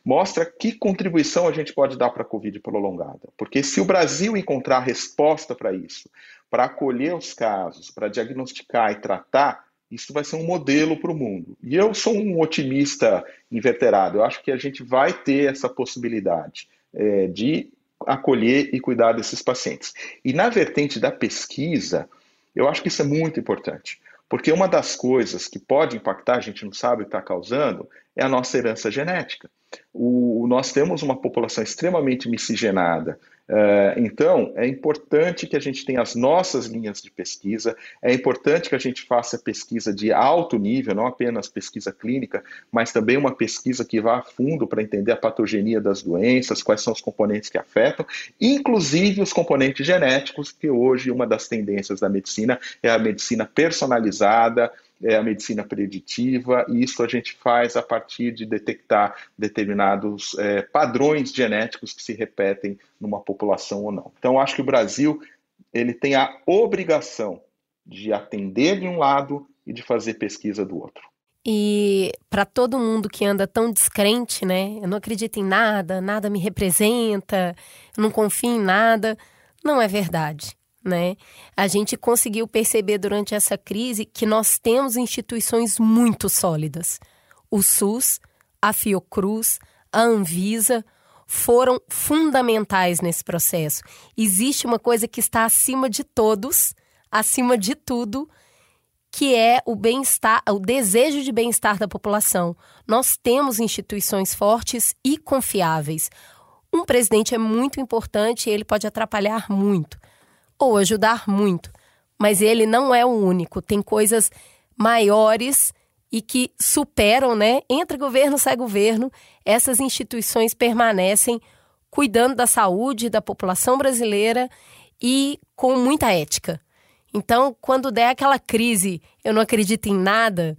mostra que contribuição a gente pode dar para a Covid prolongada. Porque se o Brasil encontrar resposta para isso, para acolher os casos, para diagnosticar e tratar, isso vai ser um modelo para o mundo. E eu sou um otimista inveterado. Eu acho que a gente vai ter essa possibilidade é, de acolher e cuidar desses pacientes. E na vertente da pesquisa, eu acho que isso é muito importante. Porque uma das coisas que pode impactar, a gente não sabe o que está causando, é a nossa herança genética. O, nós temos uma população extremamente miscigenada. Uh, então, é importante que a gente tenha as nossas linhas de pesquisa, é importante que a gente faça pesquisa de alto nível, não apenas pesquisa clínica, mas também uma pesquisa que vá a fundo para entender a patogenia das doenças, quais são os componentes que afetam, inclusive os componentes genéticos, que hoje uma das tendências da medicina é a medicina personalizada, é a medicina preditiva, e isso a gente faz a partir de detectar determinados é, padrões genéticos que se repetem numa população ou não. Então, acho que o Brasil ele tem a obrigação de atender de um lado e de fazer pesquisa do outro. E para todo mundo que anda tão descrente, né? Eu não acredito em nada, nada me representa, não confio em nada. Não é verdade né? A gente conseguiu perceber durante essa crise que nós temos instituições muito sólidas. O SUS, a Fiocruz, a Anvisa foram fundamentais nesse processo. Existe uma coisa que está acima de todos, acima de tudo, que é o bem-estar, o desejo de bem-estar da população. Nós temos instituições fortes e confiáveis. Um presidente é muito importante e ele pode atrapalhar muito ou ajudar muito. Mas ele não é o único, tem coisas maiores e que superam, né? Entra governo, sai governo, essas instituições permanecem cuidando da saúde da população brasileira e com muita ética. Então, quando der aquela crise, eu não acredito em nada,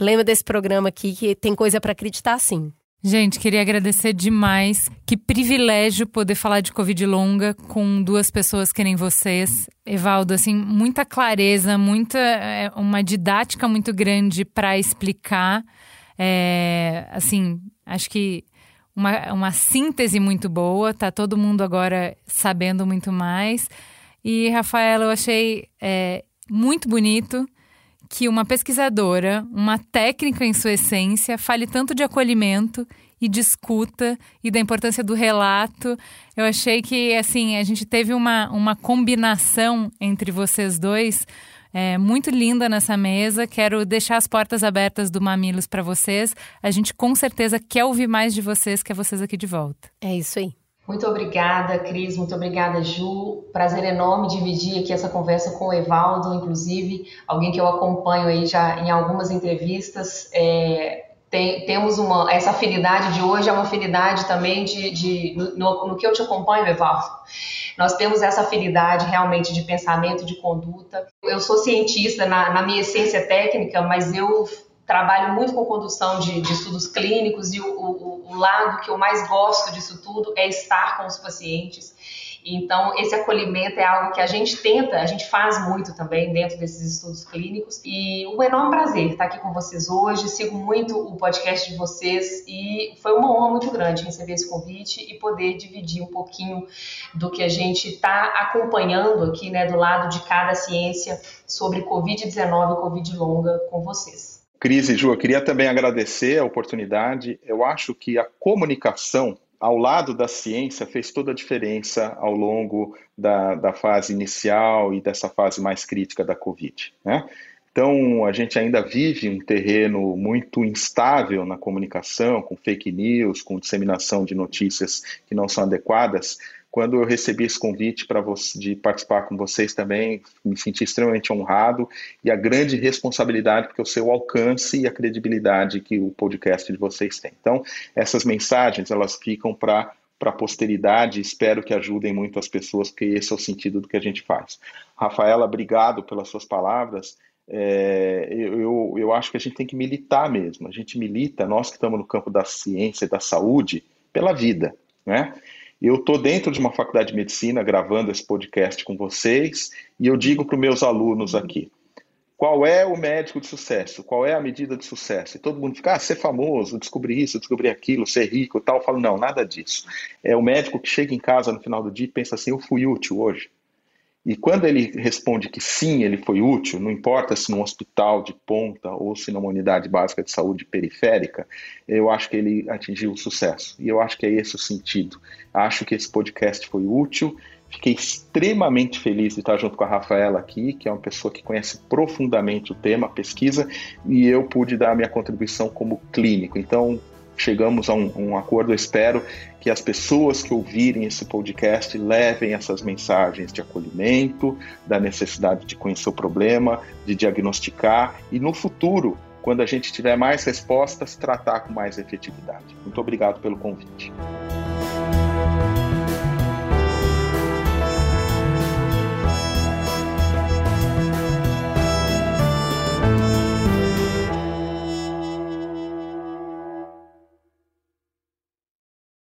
lembra desse programa aqui que tem coisa para acreditar sim. Gente, queria agradecer demais. Que privilégio poder falar de Covid longa com duas pessoas que nem vocês. Evaldo, assim, muita clareza, muita é, uma didática muito grande para explicar. É, assim, acho que uma, uma síntese muito boa, tá todo mundo agora sabendo muito mais. E, Rafaela, eu achei é, muito bonito que uma pesquisadora, uma técnica em sua essência, fale tanto de acolhimento e de escuta e da importância do relato. Eu achei que, assim, a gente teve uma, uma combinação entre vocês dois é, muito linda nessa mesa. Quero deixar as portas abertas do Mamilos para vocês. A gente com certeza quer ouvir mais de vocês, quer vocês aqui de volta. É isso aí. Muito obrigada, Cris. Muito obrigada, Ju. Prazer enorme dividir aqui essa conversa com o Evaldo, inclusive, alguém que eu acompanho aí já em algumas entrevistas. É, tem, temos uma essa afinidade de hoje é uma afinidade também de, de no, no, que eu te acompanho, Evaldo. Nós temos essa afinidade realmente de pensamento, de conduta. Eu sou cientista na, na minha essência técnica, mas eu trabalho muito com condução de, de estudos clínicos e o, o, o lado que eu mais gosto disso tudo é estar com os pacientes então, esse acolhimento é algo que a gente tenta, a gente faz muito também dentro desses estudos clínicos. E um enorme prazer estar aqui com vocês hoje. Sigo muito o podcast de vocês e foi uma honra muito grande receber esse convite e poder dividir um pouquinho do que a gente está acompanhando aqui, né, do lado de cada ciência sobre Covid-19 e Covid longa com vocês. Cris e Ju, eu queria também agradecer a oportunidade. Eu acho que a comunicação ao lado da ciência, fez toda a diferença ao longo da, da fase inicial e dessa fase mais crítica da Covid. Né? Então, a gente ainda vive um terreno muito instável na comunicação, com fake news, com disseminação de notícias que não são adequadas, quando eu recebi esse convite para de participar com vocês também, me senti extremamente honrado e a grande responsabilidade, porque eu sei o alcance e a credibilidade que o podcast de vocês tem. Então, essas mensagens, elas ficam para para a posteridade, espero que ajudem muito as pessoas, porque esse é o sentido do que a gente faz. Rafaela, obrigado pelas suas palavras. É, eu, eu acho que a gente tem que militar mesmo. A gente milita, nós que estamos no campo da ciência e da saúde, pela vida. Né? Eu estou dentro de uma faculdade de medicina gravando esse podcast com vocês e eu digo para os meus alunos aqui: qual é o médico de sucesso? Qual é a medida de sucesso? E todo mundo fica, ah, ser famoso, descobrir isso, descobrir aquilo, ser rico e tal. Eu falo, não, nada disso. É o médico que chega em casa no final do dia e pensa assim: eu fui útil hoje. E quando ele responde que sim, ele foi útil, não importa se num hospital de ponta ou se numa unidade básica de saúde periférica, eu acho que ele atingiu o sucesso. E eu acho que é esse o sentido. Acho que esse podcast foi útil. Fiquei extremamente feliz de estar junto com a Rafaela aqui, que é uma pessoa que conhece profundamente o tema, a pesquisa, e eu pude dar a minha contribuição como clínico. Então, chegamos a um, um, acordo. Eu espero que as pessoas que ouvirem esse podcast levem essas mensagens de acolhimento, da necessidade de conhecer o problema, de diagnosticar e no futuro, quando a gente tiver mais respostas, tratar com mais efetividade. Muito obrigado pelo convite.